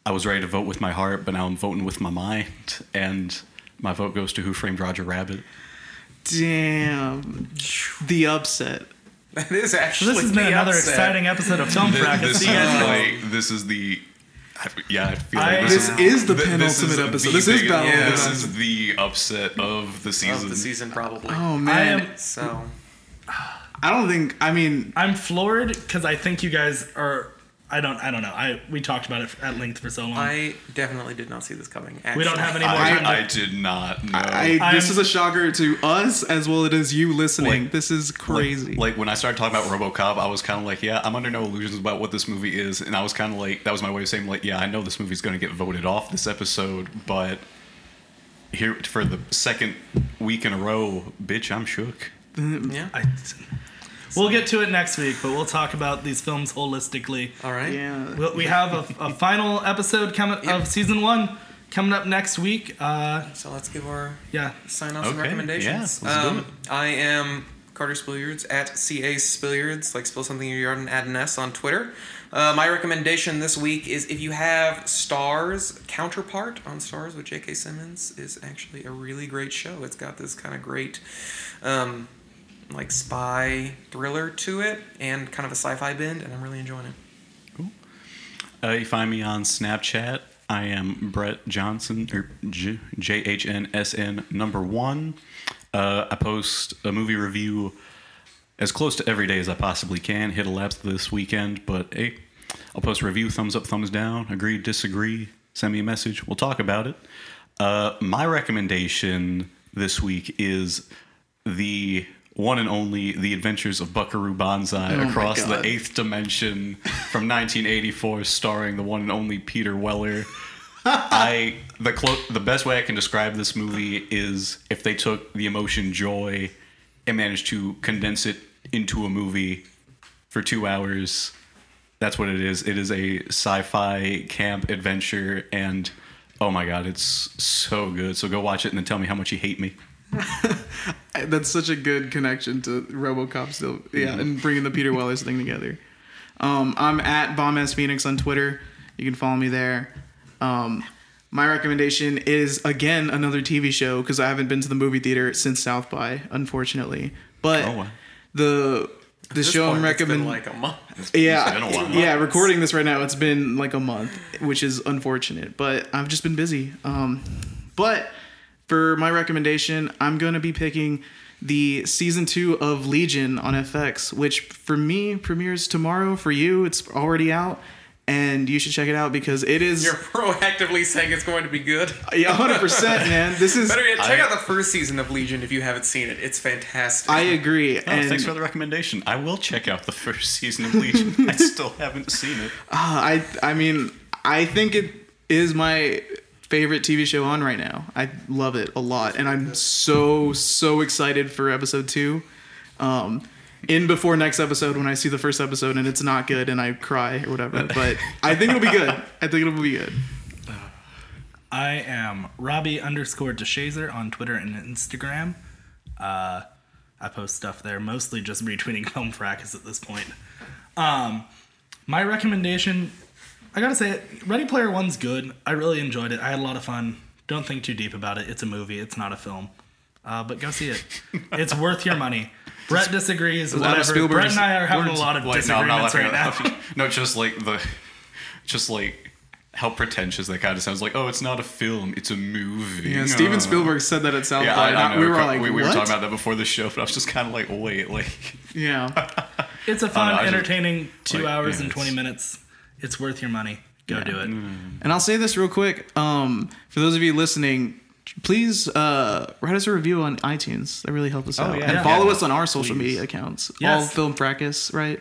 I was ready to vote with my heart, but now I'm voting with my mind, and my vote goes to Who Framed Roger Rabbit. Damn. The upset. That is actually This has been another upset. exciting episode of Film Fracas. this, See you guys is like this is the I- yeah. I feel I- like This is the th- penultimate is episode. This is big- Battle of the This is the upset of the season. of the season probably. Oh I man. am So I don't think I mean I'm floored because I think you guys are. I don't. I don't know. I we talked about it at length for so long. I definitely did not see this coming. Actually. we don't have any more I, time. to- I did not know. I, this I'm- is a shocker to us as well as you listening. Like- this is crazy. Like, like when I started talking about RoboCop, I was kind of like, yeah, I'm under no illusions about what this movie is, and I was kind of like, that was my way of saying like, yeah, I know this movie's going to get voted off this episode, but here for the second week in a row, bitch, I'm shook. Mm-hmm. Yeah. I, we'll get to it next week, but we'll talk about these films holistically. All right. yeah. We'll- We have a, a final episode coming Yep. of season one coming up next week. Uh, So let's give our yeah, sign offs and Okay, recommendations. yeah, let's do um, it. I am Carter Spilliards at CA Spilliards, like spill something in your yard and add an S on Twitter. Uh, my recommendation this week is if you have Starz Counterpart on Starz with J.K. Simmons is actually a really great show. It's got this kind of great, um, like spy thriller to it and kind of a sci-fi bend, and I'm really enjoying it. Uh, you find me on Snapchat. I am Brett Johnson or J H N S N number one. Uh, I post a movie review as close to every day as I possibly can. Hit a lapse this weekend, but hey, I'll post a review, thumbs up, thumbs down, agree, disagree. Send me a message. We'll talk about it. Uh, my recommendation this week is the one and only The Adventures of Buckaroo Banzai Oh across the eighth dimension from 1984, starring the one and only Peter Weller. I the clo- the best way I can describe this movie is if they took the emotion joy and managed to condense it into a movie for two hours. That's what it is. It is a sci-fi camp adventure, and oh my god, it's so good. So go watch it and then tell me how much you hate me. That's such a good connection to RoboCop still. Yeah, Mm-hmm. and bringing the Peter Wellers thing together. Um, I'm at Bomb S Phoenix on Twitter. You can follow me there. Um, my recommendation is again another TV show because I haven't been to the movie theater since South by, unfortunately. But Oh, wow. the the show I'm point, it's been recommending. like a month. yeah, been a while. yeah. Recording this right now, it's been like a month, which is unfortunate. But I've just been busy. Um, but for my recommendation, I'm gonna be picking the season two of Legion on FX, which for me premieres tomorrow. For you, it's already out, and you should check it out because it is You're proactively saying it's going to be good. yeah, 100 percent, man. This is Better yet, check I- out the first season of Legion if you haven't seen it. It's fantastic. I agree, Oh, and thanks for the recommendation. I will check out the first season of Legion. I still haven't seen it. Uh, I I mean I think it is my favorite TV show on right now. I love it a lot, and I'm so so excited for episode two. Um, in before next episode when I see the first episode and it's not good and I cry or whatever. But I think it'll be good. I think it'll be good. I am Robbie underscore DeShazer on Twitter and Instagram. Uh, I post stuff there, mostly just retweeting Film Fracas at this point. Um, my recommendation, I gotta say it, Ready Player One's good. I really enjoyed it. I had a lot of fun. Don't think too deep about it. It's a movie. It's not a film. Uh, but go see it. It's worth your money. Brett disagrees. Whatever. Brett and I are having words. a lot of Like, no, disagreements right now. No, just like the, just like how pretentious that kind of sounds. Like, oh, it's not a film, it's a movie. Yeah, Uh, Steven Spielberg said that at South Yeah, by. I, I we were like, we, we were talking about that before the show, but I was just kind of like, wait, like, yeah. It's a fun, I just- entertaining two like, hours yeah, and 20 minutes. It's worth your money. Go do it. And I'll say this real quick. Um, for those of you listening, please uh, write us a review on iTunes. That really helps us out. yeah. And follow Yeah. us on our social Please. media accounts. Yes. All Film Fracas, right?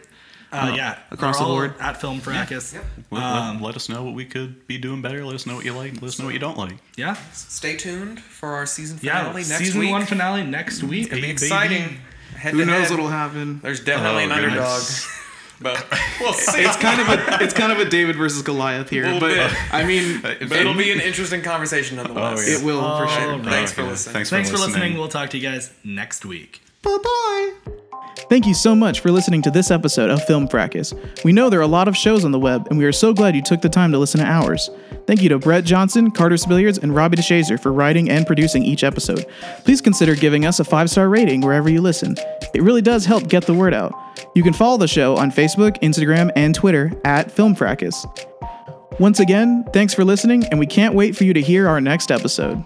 Uh, yeah, across We're the board. at Film Fracas. let, Um, let, let us know what we could be doing better. Let us know what you like. Let us know what you don't like. Yeah, Stay tuned for our season yeah. finale next Season week. one finale next week. It'll be exciting. Head Who knows head. what'll happen? There's definitely Oh, an underdog. goodness. But we'll see. It's kind of a it's kind of a David versus Goliath here, Little but bit. I mean, but it'll be an interesting conversation nonetheless. Oh, yeah. it will for oh, sure. All right. Thanks for listening. Thanks for Thanks for listening. listening. We'll talk to you guys next week. Bye bye. Thank you so much for listening to this episode of Film Fracas. We know there are a lot of shows on the web, and we are so glad you took the time to listen to ours. Thank you to Brett Johnson, Carter Spilliards, and Robbie DeShazer for writing and producing each episode. Please consider giving us a five star rating wherever you listen. It really does help get the word out. You can follow the show on Facebook, Instagram, and Twitter at Film Fracas. Once again, thanks for listening, and we can't wait for you to hear our next episode.